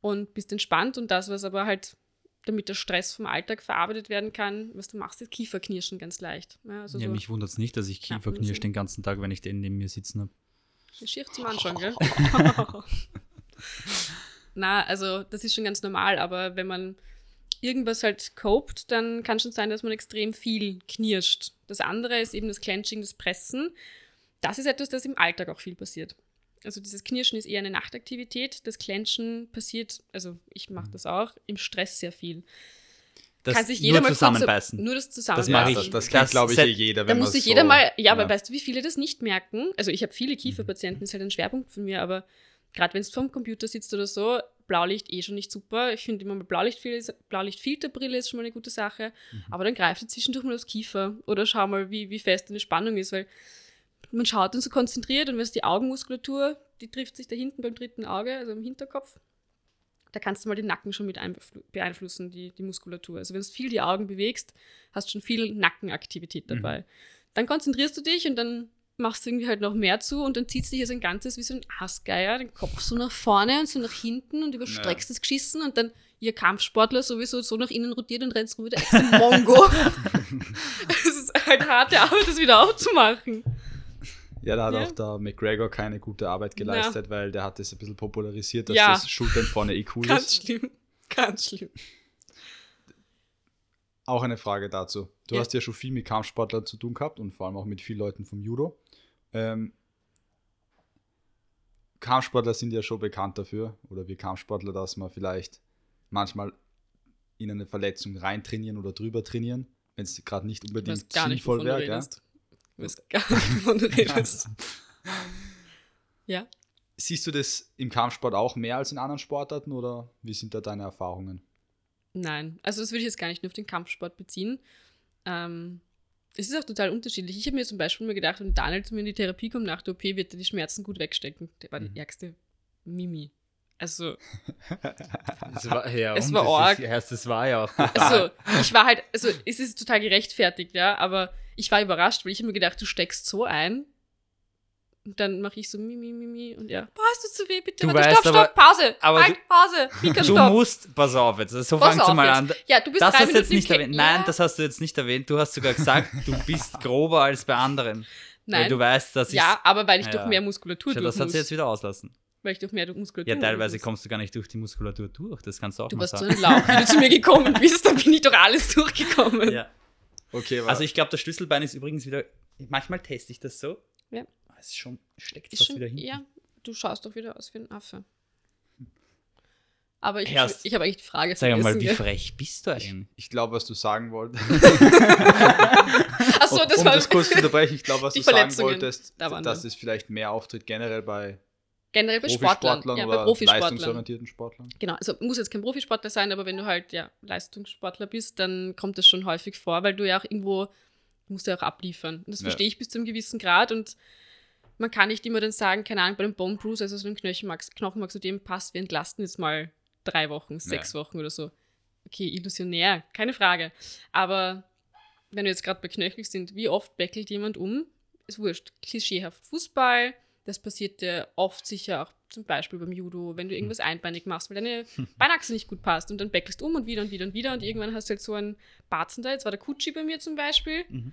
Speaker 4: und bist entspannt. Und das, was aber halt, damit der Stress vom Alltag verarbeitet werden kann, was du machst, ist Kieferknirschen ganz leicht. Ja, also
Speaker 3: ja,
Speaker 4: so
Speaker 3: mich wundert es nicht, dass ich
Speaker 4: Ja,
Speaker 3: Kiefer
Speaker 4: nur so.
Speaker 3: knirsch den ganzen Tag, wenn ich den neben mir sitzen habe.
Speaker 4: schier zum Anschauen, gell? Na, also das ist schon ganz normal, aber wenn man irgendwas halt copt, dann kann schon sein, dass man extrem viel knirscht. Das andere ist eben das Clenching, das Pressen. Das ist etwas, das im Alltag auch viel passiert. Also dieses Knirschen ist eher eine Nachtaktivität. Das Clenchen passiert, also ich mache das auch, im Stress sehr viel.
Speaker 3: Das
Speaker 4: kann sich
Speaker 3: nur
Speaker 4: jeder mal kurz-
Speaker 3: zusammenbeißen.
Speaker 4: Nur das
Speaker 3: Das
Speaker 4: Zusammenbeißen.
Speaker 3: mache
Speaker 1: Ja,
Speaker 3: ich.
Speaker 1: das, das
Speaker 3: Das
Speaker 1: glaube ich, eh jeder.
Speaker 4: Da
Speaker 1: wenn
Speaker 4: muss
Speaker 1: man
Speaker 4: sich
Speaker 1: so,
Speaker 4: jeder mal, ja, aber
Speaker 1: ja.
Speaker 4: weißt du, wie viele das nicht merken? Also ich habe viele Kieferpatienten, ist halt ein Schwerpunkt von mir, aber gerade wenn du vorm Computer sitzt oder so, Blaulicht eh schon nicht super. Ich finde immer mal Blaulichtfil- Blaulichtfilterbrille ist schon mal eine gute Sache.
Speaker 1: Mhm.
Speaker 4: Aber dann greif dir zwischendurch mal aufs Kiefer oder schau mal, wie, wie fest deine Spannung ist, weil man schaut dann so konzentriert und wenn es die Augenmuskulatur, die trifft sich da hinten beim dritten Auge, also im Hinterkopf, da kannst du mal den Nacken schon mit beeinflussen, die, die Muskulatur. Also wenn du viel die Augen bewegst, hast du schon viel Nackenaktivität dabei. Dann konzentrierst du dich und dann machst du irgendwie halt noch mehr zu und dann ziehst du dich als ein Ganzes wie so ein Aasgeier, den Kopf so nach vorne und so nach hinten und überstreckst das Geschissen und dann ihr Kampfsportler sowieso so nach innen rotiert und rennst rum wie der Mongo. Es ist halt harte Arbeit, das wieder aufzumachen.
Speaker 1: Ja, da hat
Speaker 4: Ja.
Speaker 1: auch der McGregor keine gute Arbeit geleistet, weil der hat das ein bisschen popularisiert, dass
Speaker 4: Ja.
Speaker 1: das Schultern vorne eh cool
Speaker 4: Ganz
Speaker 1: ist.
Speaker 4: schlimm. Ganz schlimm.
Speaker 1: Auch eine Frage dazu. Du
Speaker 4: Ja.
Speaker 1: hast ja schon viel mit Kampfsportlern zu tun gehabt und vor allem auch mit vielen Leuten vom Judo. Ähm, Kampfsportler sind ja schon bekannt dafür, oder wir Kampfsportler, dass man vielleicht manchmal in eine Verletzung reintrainieren oder drüber trainieren, wenn es gerade nicht
Speaker 4: Ich
Speaker 1: unbedingt
Speaker 4: nicht,
Speaker 1: sinnvoll
Speaker 4: du
Speaker 1: wäre.
Speaker 4: Weiß gar nicht, wovon du redest. Ja.
Speaker 1: Siehst du das im Kampfsport auch mehr als in anderen Sportarten oder wie sind da deine Erfahrungen?
Speaker 4: Nein, also das würde ich jetzt gar nicht nur auf den Kampfsport beziehen. Ähm, es ist auch total unterschiedlich. Ich habe mir zum Beispiel mal gedacht, wenn Daniel zu mir in die Therapie kommt nach der OP, wird er die Schmerzen gut wegstecken. Der war
Speaker 1: Mhm.
Speaker 4: die ärgste Mimi. Also,
Speaker 3: Es war, ja,
Speaker 4: Es war
Speaker 3: das
Speaker 4: arg.
Speaker 3: Ist, ja, das war ja auch.
Speaker 4: also ich war halt, also es ist total gerechtfertigt, ja, aber ich war überrascht, weil ich habe mir gedacht, du steckst so ein. Und dann mache ich so Mimi, Mimi und ja, boah, hast du zu weh, bitte.
Speaker 3: Du
Speaker 4: Warte,
Speaker 3: weißt
Speaker 4: stopp, stopp, Pause.
Speaker 3: aber
Speaker 4: halt, Pause. Mika,
Speaker 3: Du
Speaker 4: stopp.
Speaker 3: musst, pass auf jetzt, so fangst du mal
Speaker 4: jetzt.
Speaker 3: an.
Speaker 4: Ja, du bist
Speaker 3: Das
Speaker 4: drei
Speaker 3: hast jetzt nicht erwähnt. Nein,
Speaker 4: ja.
Speaker 3: das hast du jetzt nicht erwähnt. Du hast sogar gesagt, du bist grober als bei anderen. Weil
Speaker 4: Nein.
Speaker 3: du weißt, dass ich.
Speaker 4: Ja, aber weil ich
Speaker 3: Ja.
Speaker 4: durch mehr Muskulatur durch
Speaker 3: das hat sie jetzt wieder auslassen.
Speaker 4: Weil ich durch mehr Muskulatur
Speaker 3: Ja, teilweise
Speaker 4: muss.
Speaker 3: kommst du gar nicht durch die Muskulatur durch. Das kannst du auch
Speaker 4: Du
Speaker 3: mal
Speaker 4: warst so
Speaker 3: sagen.
Speaker 4: ein Lauch, wie du zu mir gekommen bist, da bin ich doch alles durchgekommen.
Speaker 3: Ja.
Speaker 1: Okay,
Speaker 3: Also ich glaube, das Schlüsselbein ist übrigens wieder. Manchmal teste ich das so.
Speaker 4: Ja.
Speaker 3: Es ist schon steckt
Speaker 4: Ist
Speaker 3: fast
Speaker 4: schon,
Speaker 3: wieder hinten.
Speaker 4: ja, du schaust doch wieder aus wie ein Affe. Aber ich,
Speaker 3: Ja,
Speaker 4: ich habe eigentlich die Frage
Speaker 3: Sag mal, wie frech bist du eigentlich?
Speaker 1: ich glaube, was du sagen wolltest.
Speaker 4: Achso, das
Speaker 1: um
Speaker 4: war
Speaker 1: das kurz zu unterbrechen, ich glaube, was du sagen wolltest,
Speaker 4: da
Speaker 1: dass es vielleicht mehr auftritt generell bei
Speaker 4: generell bei Sportlern. Ja, bei Profisportlern.
Speaker 1: leistungsorientierten Sportlern.
Speaker 4: Genau, also muss jetzt kein Profisportler sein, aber wenn du halt ja Leistungssportler bist, dann kommt das schon häufig vor, weil du ja auch irgendwo, du musst ja auch abliefern. Und das
Speaker 1: Ja.
Speaker 4: verstehe ich bis zu einem gewissen Grad und man kann nicht immer dann sagen, keine Ahnung, bei dem Bone Bruise, also so ein Knochenmark, Knochenmark, zu dem passt, wir entlasten jetzt mal drei Wochen, sechs Wochen oder so. Okay, illusionär, keine Frage. Aber wenn wir jetzt gerade bei Knöchel sind, wie oft beckelt jemand um? Ist wurscht. Klischeehaft Fußball, das passiert dir oft sicher auch zum Beispiel beim Judo, wenn du irgendwas einbeinig machst, weil deine Beinachse nicht gut passt und dann beckelst um und wieder und wieder und wieder und irgendwann hast du halt so einen Batzen da. Jetzt war der Kutschi bei mir zum Beispiel.
Speaker 3: Mhm.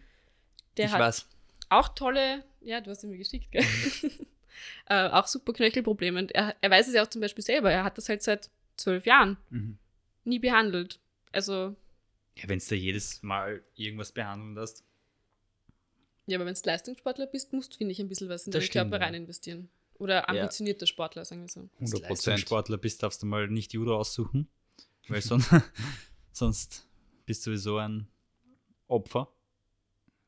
Speaker 4: Der
Speaker 3: ich
Speaker 4: hat
Speaker 3: weiß.
Speaker 4: auch tolle, ja, du hast ihn mir geschickt, gell? äh, auch super Knöchelprobleme. Und er, er weiß es ja auch zum Beispiel selber. Er hat das halt seit zwölf Jahren
Speaker 1: Mhm.
Speaker 4: nie behandelt. Also,
Speaker 3: Ja, wenn du da jedes Mal irgendwas behandeln lässt.
Speaker 4: Ja, aber wenn du Leistungssportler bist, musst du, finde ich, ein bisschen was in
Speaker 3: Das
Speaker 4: deinen
Speaker 3: stimmt,
Speaker 4: Körper
Speaker 3: ja.
Speaker 4: rein investieren. Oder ambitionierter Sportler, sagen wir so.
Speaker 3: Wenn
Speaker 1: 100
Speaker 3: du
Speaker 1: Prozent.
Speaker 3: Leistungssportler bist, darfst du mal nicht Judo aussuchen. Weil son sonst bist du sowieso ein Opfer.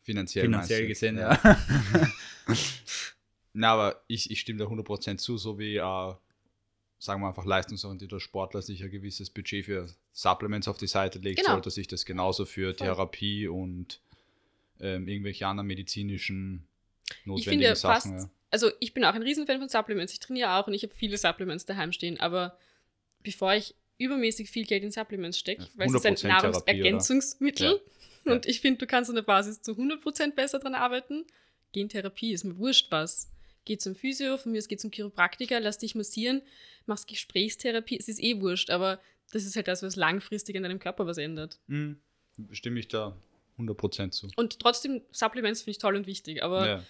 Speaker 1: Finanziell,
Speaker 3: Finanziell gesehen, ja.
Speaker 1: Na, aber ich, ich stimme da 100% zu, so wie, äh, sagen wir einfach, leistungsorientierter Sportler sich ein gewisses Budget für Supplements auf die Seite legt,
Speaker 4: Genau.
Speaker 1: sollte sich das genauso für
Speaker 4: Voll.
Speaker 1: Therapie und ähm, irgendwelche anderen medizinischen
Speaker 4: Ich
Speaker 1: notwendigen
Speaker 4: finde
Speaker 1: Sachen.
Speaker 4: fast,
Speaker 1: ja.
Speaker 4: also ich bin auch ein Riesenfan von Supplements. Ich trainiere auch und ich habe viele Supplements daheim stehen. Aber bevor ich übermäßig viel Geld in Supplements stecke, weil es ist ein
Speaker 1: 100% Therapie, oder?
Speaker 4: Nahrungsergänzungsmittel
Speaker 1: Ja.
Speaker 4: und ich finde, du kannst an der Basis zu 100% besser dran arbeiten. Gentherapie ist mir wurscht was. Geh zum Physio, von mir aus geh zum Chiropraktiker, lass dich massieren, machst Gesprächstherapie, es ist eh wurscht, aber das ist halt das, was langfristig an deinem Körper was ändert.
Speaker 1: Mhm. Stimme ich da 100% zu.
Speaker 4: Und trotzdem, Supplements finde ich toll und wichtig, aber
Speaker 1: ja.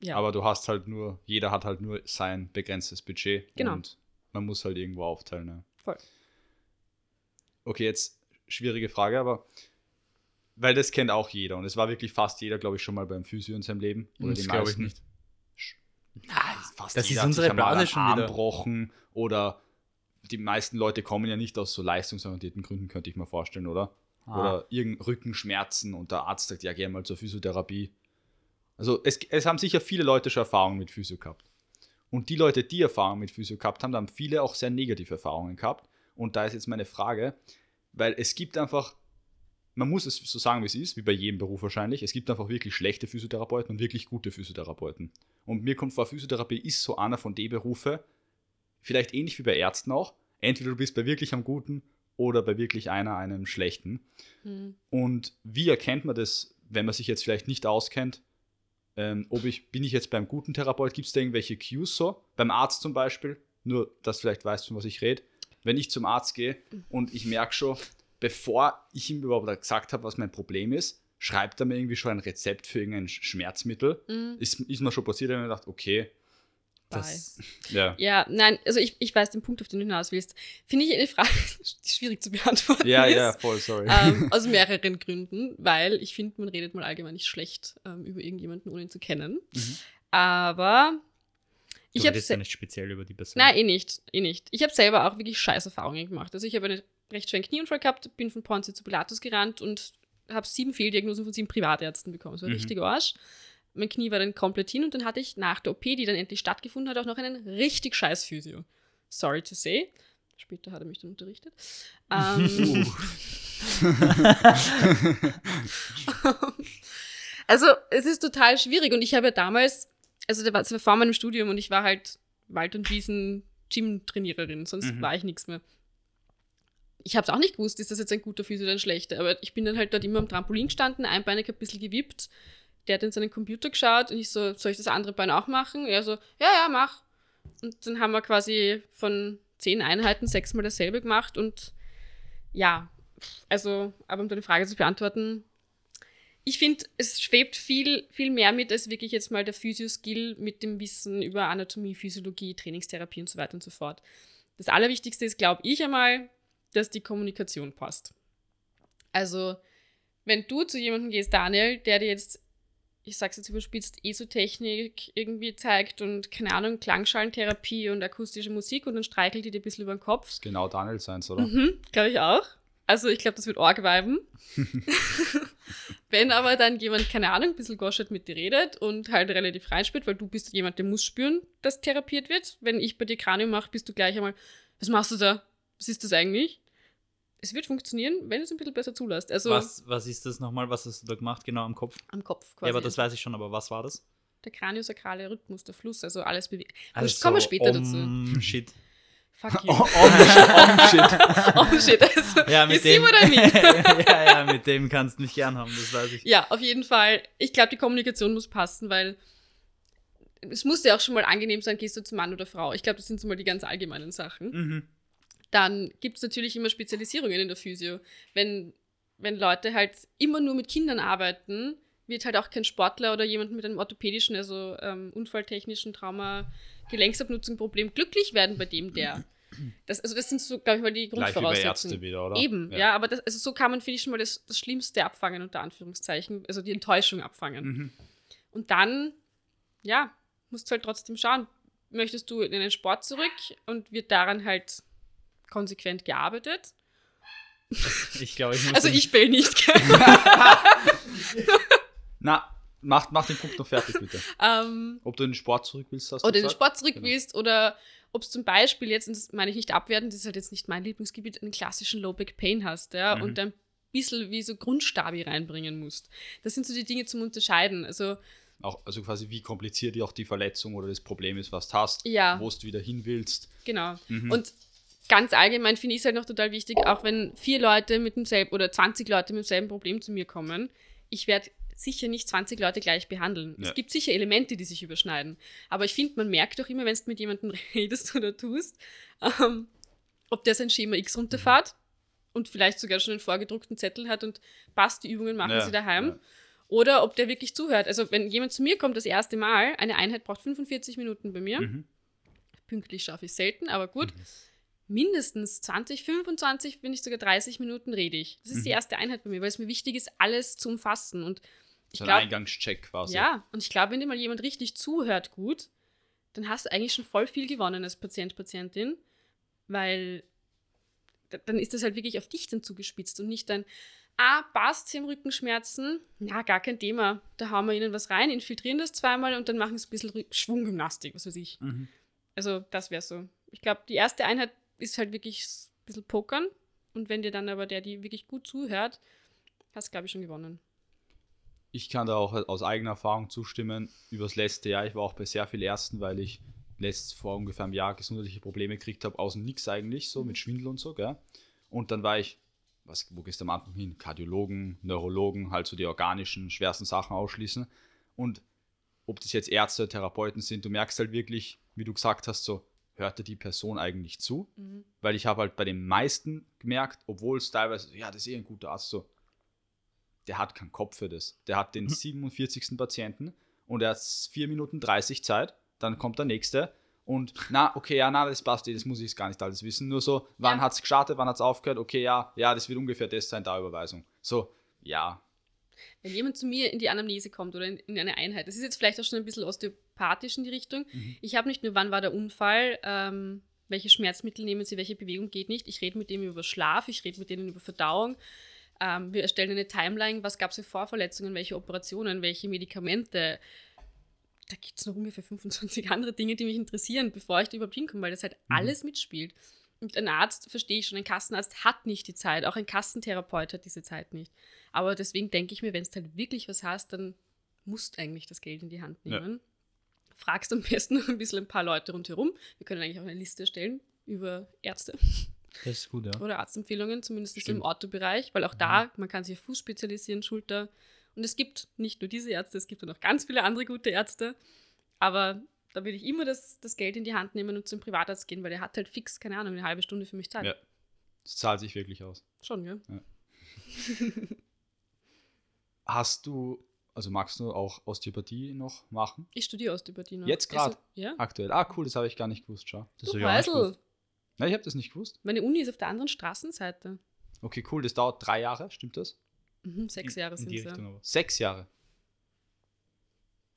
Speaker 4: ja.
Speaker 1: Aber du hast halt nur, jeder hat halt nur sein begrenztes Budget.
Speaker 4: Genau.
Speaker 1: Und man muss halt irgendwo aufteilen. Ja.
Speaker 4: Voll.
Speaker 1: Okay, jetzt schwierige Frage, aber weil das kennt auch jeder und es war wirklich fast jeder, glaube ich, schon mal beim Physio in seinem Leben. Oder
Speaker 3: Das glaube ich nicht.
Speaker 1: Ah, fast
Speaker 3: Das
Speaker 1: jeder
Speaker 3: ist
Speaker 1: hat
Speaker 3: unsere
Speaker 1: sich einmal
Speaker 3: Blase schon
Speaker 1: Arm
Speaker 3: wieder.
Speaker 1: gebrochen oder die meisten Leute kommen ja nicht aus so leistungsorientierten Gründen, könnte ich mir vorstellen, oder?
Speaker 3: Ah.
Speaker 1: oder irgendein Rückenschmerzen und der Arzt sagt, ja, geh mal zur Physiotherapie. Also es, es haben sicher viele Leute schon Erfahrungen mit Physio gehabt. Und die Leute, die Erfahrungen mit Physio gehabt haben, haben viele auch sehr negative Erfahrungen gehabt. Und da ist jetzt meine Frage, weil es gibt einfach, man muss es so sagen, wie es ist, wie bei jedem Beruf wahrscheinlich, es gibt einfach wirklich schlechte Physiotherapeuten und wirklich gute Physiotherapeuten. Und mir kommt vor, Physiotherapie ist so einer von den Berufe, vielleicht ähnlich wie bei Ärzten auch, entweder du bist bei wirklich einem guten oder bei wirklich einer einem schlechten.
Speaker 4: Hm.
Speaker 1: Und wie erkennt man das, wenn man sich jetzt vielleicht nicht auskennt? Ähm, ob ich, bin ich jetzt beim guten Therapeut, gibt es da irgendwelche Cues so? Beim Arzt zum Beispiel, nur dass du vielleicht weißt, von was ich rede. Wenn ich zum Arzt gehe und ich merke schon, bevor ich ihm überhaupt gesagt habe, was mein Problem ist, schreibt er mir irgendwie schon ein Rezept für irgendein Sch- Schmerzmittel.
Speaker 4: Mhm.
Speaker 1: Ist, ist mir schon passiert, habe ich mir gedacht, okay,
Speaker 3: Das,
Speaker 1: ja.
Speaker 4: Ja, nein, also ich, ich weiß den Punkt, auf den du hinaus willst. Finde ich eine Frage, die schwierig zu beantworten
Speaker 1: Ja,
Speaker 4: ist.
Speaker 1: ja, voll, sorry.
Speaker 4: ähm, aus mehreren Gründen, weil ich finde, man redet mal allgemein nicht schlecht ähm, über irgendjemanden, ohne ihn zu kennen.
Speaker 1: Mhm.
Speaker 4: Aber ich
Speaker 3: du
Speaker 4: habe
Speaker 3: redest ja nicht speziell über die Person.
Speaker 4: Nein, eh nicht, eh nicht. Ich habe selber auch wirklich scheiß Erfahrungen gemacht. Also ich habe einen recht schweren Knieunfall gehabt, bin von Ponzi zu Pilatus gerannt und habe sieben Fehldiagnosen von sieben Privatärzten bekommen. Das war
Speaker 1: Mhm.
Speaker 4: richtig Arsch. Mein Knie war dann komplett hin und dann hatte ich nach der OP, die dann endlich stattgefunden hat, auch noch einen richtig scheiß Physio. Sorry to say. Später hat er mich dann unterrichtet. Ähm, also es ist total schwierig und ich habe ja damals, also das war, das war vor meinem Studium und ich war halt Wald- und Wiesen-Gym-Trainiererin, sonst
Speaker 1: Mhm.
Speaker 4: war ich nichts mehr. Ich habe es auch nicht gewusst, ist das jetzt ein guter Physio oder ein schlechter, aber ich bin dann halt dort immer am Trampolin gestanden, einbeinig ein bisschen gewippt. Der hat in seinen Computer geschaut und ich so, soll ich das andere Bein auch machen? Er so, ja, ja, mach. Und dann haben wir quasi von zehn Einheiten sechsmal dasselbe gemacht und ja, also, aber um deine Frage zu beantworten, ich finde, es schwebt viel, viel mehr mit als wirklich jetzt mal der Physio-Skill mit dem Wissen über Anatomie, Physiologie, Trainingstherapie und so weiter und so fort. Das Allerwichtigste ist, glaube ich einmal, dass die Kommunikation passt. Also, wenn du zu jemandem gehst, Daniel, der dir jetzt, ich sag's jetzt überspitzt, ESO-Technik irgendwie zeigt und keine Ahnung, Klangschalentherapie und akustische Musik und dann streichelt die dir ein bisschen über den Kopf,
Speaker 1: Das ist genau Daniel seins, oder?
Speaker 4: Mhm, glaube ich auch. Also ich glaube, das wird arg viben. Wenn aber dann jemand, keine Ahnung, ein bisschen goschert mit dir redet und halt relativ reinspürt, weil du bist jemand, der muss spüren, dass therapiert wird. Wenn ich bei dir Kranium mache, bist du gleich einmal, was machst du da? Was ist das eigentlich? Es wird funktionieren, wenn du es ein bisschen besser zulässt. Also
Speaker 3: Was, was ist das nochmal? Was hast du da gemacht? Genau am Kopf?
Speaker 4: am Kopf
Speaker 3: Ja,
Speaker 4: quasi.
Speaker 3: aber das weiß ich schon, aber was war das?
Speaker 4: der kraniosakrale Rhythmus, der Fluss, also alles bewegt.
Speaker 3: Also,
Speaker 4: kommen wir später dazu.
Speaker 3: um, Shit.
Speaker 4: Fuck
Speaker 1: Oh,
Speaker 4: you.
Speaker 1: oh, shit.
Speaker 4: Oh shit, also,
Speaker 3: Ja, mit dem, ja, ja, mit dem kannst du mich gern haben, das weiß ich.
Speaker 4: Ja, auf jeden Fall. Ich glaube, die Kommunikation muss passen, weil es muss ja auch schon mal angenehm sein, gehst du zum Mann oder Frau. Ich glaube, das sind so mal die ganz allgemeinen Sachen.
Speaker 3: Mhm.
Speaker 4: Dann gibt es natürlich immer Spezialisierungen in der Physio. Wenn, wenn Leute halt immer nur mit Kindern arbeiten, wird halt auch kein Sportler oder jemand mit einem orthopädischen, also ähm, unfalltechnischen Trauma, Gelenksabnutzung-Problem glücklich werden bei dem, der. Das, also das sind so, glaube ich, mal die
Speaker 1: Gleich
Speaker 4: Grundvoraussetzungen.
Speaker 1: Ärzte wieder, oder?
Speaker 4: Eben, ja, aber das, also so kann man, finde ich, schon mal das, das Schlimmste abfangen, unter Anführungszeichen, also die Enttäuschung abfangen.
Speaker 1: Mhm.
Speaker 4: Und dann, ja, musst du halt trotzdem schauen, möchtest du in den Sport zurück und wird daran halt konsequent gearbeitet?
Speaker 3: Ich glaube, ich muss.
Speaker 4: Also ich will nicht.
Speaker 1: Na, mach, mach den Punkt noch fertig, bitte.
Speaker 4: ähm,
Speaker 1: Ob du in den Sport zurück willst, hast du
Speaker 4: oder in den? Sport zurück
Speaker 1: Genau.
Speaker 4: willst oder ob es zum Beispiel jetzt, und das meine ich nicht abwerten, das ist halt jetzt nicht mein Lieblingsgebiet, einen klassischen Low-Back-Pain hast, ja,
Speaker 1: Mhm.
Speaker 4: und ein bisschen wie so Grundstabi reinbringen musst. Das sind so die Dinge zum Unterscheiden. Also,
Speaker 1: Auch, also quasi wie kompliziert auch die Verletzung oder das Problem ist, was du hast,
Speaker 4: Ja.
Speaker 1: wo du wieder hin willst.
Speaker 4: genau.
Speaker 1: Mhm.
Speaker 4: Und ganz allgemein finde ich es halt noch total wichtig, auch wenn vier Leute mit demselben oder 20 Leute mit demselben Problem zu mir kommen, ich werde sicher nicht 20 Leute gleich behandeln.
Speaker 1: Ja.
Speaker 4: Es gibt sicher Elemente, die sich überschneiden. Aber ich finde, man merkt doch immer, wenn du mit jemandem redest oder tust, ähm, ob der sein Schema X runterfährt und vielleicht sogar schon einen vorgedruckten Zettel hat und passt, die Übungen machen
Speaker 1: Ja,
Speaker 4: sie daheim.
Speaker 1: ja.
Speaker 4: Oder ob der wirklich zuhört. Also wenn jemand zu mir kommt das erste Mal, eine Einheit braucht 45 Minuten bei mir.
Speaker 1: Mhm.
Speaker 4: Pünktlich schaffe ich selten, aber gut. Mindestens 20, 25, wenn nicht sogar 30 Minuten rede ich. Das ist die
Speaker 1: Mhm.
Speaker 4: erste Einheit bei mir, weil es mir wichtig ist, alles zu umfassen. Und ich
Speaker 1: So ein
Speaker 4: glaube,
Speaker 1: Eingangscheck quasi.
Speaker 4: ja, und ich glaube, wenn dir mal jemand richtig zuhört gut, dann hast du eigentlich schon voll viel gewonnen als Patient, Patientin, weil da- dann ist das halt wirklich auf dich dann zugespitzt und nicht dann, ah, passt, sie haben Rückenschmerzen, na, gar kein Thema, da hauen wir ihnen was rein, infiltrieren das zweimal und dann machen sie ein bisschen Schwunggymnastik, was weiß ich.
Speaker 1: Mhm.
Speaker 4: Also das wäre so. Ich glaube, die erste Einheit ist halt wirklich ein bisschen pokern und wenn dir dann aber der, die wirklich gut zuhört, hast glaube ich schon gewonnen.
Speaker 1: Ich kann da auch aus eigener Erfahrung zustimmen. Übers letzte Jahr, ich war auch bei sehr vielen Ärzten, weil ich letzt vor ungefähr einem Jahr gesundheitliche Probleme gekriegt habe, aus dem Nix eigentlich, so mit Schwindel und so, gell? Und dann war ich, was, wo gehst du am Anfang hin? Kardiologen, Neurologen, halt so die organischen, schwersten Sachen ausschließen. Und ob das jetzt Ärzte, Therapeuten sind, du merkst halt wirklich, wie du gesagt hast, so, hörte die Person eigentlich zu? Weil ich habe halt bei den meisten gemerkt, obwohl es teilweise, ja, das ist eh ein guter Arzt, so, der hat keinen Kopf für das. Der hat den 47. Patienten und er hat 4 Minuten 30 Zeit, dann kommt der nächste und na, okay, ja, na, das passt eh, das muss ich jetzt gar nicht alles wissen. Nur so, wann
Speaker 4: Ja.
Speaker 1: hat es gestartet, wann hat es aufgehört, okay, ja, ja, das wird ungefähr das sein, da Überweisung. So, ja,
Speaker 4: Wenn jemand zu mir in die Anamnese kommt oder in, in eine Einheit, das ist jetzt vielleicht auch schon ein bisschen osteopathisch in die Richtung. Ich habe nicht nur, wann war der Unfall, ähm, welche Schmerzmittel nehmen sie, welche Bewegung geht nicht. Ich rede mit dem über Schlaf, ich rede mit denen über Verdauung. Ähm, wir erstellen eine Timeline, was gab es für Vorverletzungen, welche Operationen, welche Medikamente. Da gibt es noch ungefähr 25 andere Dinge, die mich interessieren, bevor ich da überhaupt hinkomme, weil das halt alles mitspielt. Und ein Arzt, verstehe ich schon, ein Kassenarzt hat nicht die Zeit, auch ein Kassentherapeut hat diese Zeit nicht. Aber deswegen denke ich mir, wenn du halt wirklich was hast, dann musst eigentlich das Geld in die Hand
Speaker 1: Ja.
Speaker 4: nehmen. Fragst am besten noch ein bisschen ein paar Leute rundherum. Wir können eigentlich auch eine Liste erstellen über Ärzte
Speaker 1: das ist gut, ja.
Speaker 4: oder Arztempfehlungen, zumindest
Speaker 1: Stimmt.
Speaker 4: im Orthobereich, weil auch da, man kann sich auf Fuß spezialisieren, Schulter. Und es gibt nicht nur diese Ärzte, es gibt auch noch ganz viele andere gute Ärzte. Aber da würde ich immer das, das Geld in die Hand nehmen und zum Privatarzt gehen, weil der hat halt fix, keine Ahnung, eine halbe Stunde für mich Zeit.
Speaker 1: Ja. Das zahlt sich wirklich aus.
Speaker 4: Schon, ja.
Speaker 1: Hast du, also magst du auch Osteopathie noch machen?
Speaker 4: Ich studiere Osteopathie noch.
Speaker 1: Jetzt grad?
Speaker 4: Also, ja.
Speaker 1: Aktuell. Ah, cool, das habe ich gar nicht gewusst, schau. Das
Speaker 4: Du Weisel.
Speaker 1: Nein, ich habe das nicht gewusst.
Speaker 4: Meine Uni ist auf der anderen Straßenseite.
Speaker 1: Okay, cool, das dauert drei Jahre, stimmt das?
Speaker 4: Mhm, sechs Jahre sind es ja.
Speaker 1: Sechs Jahre.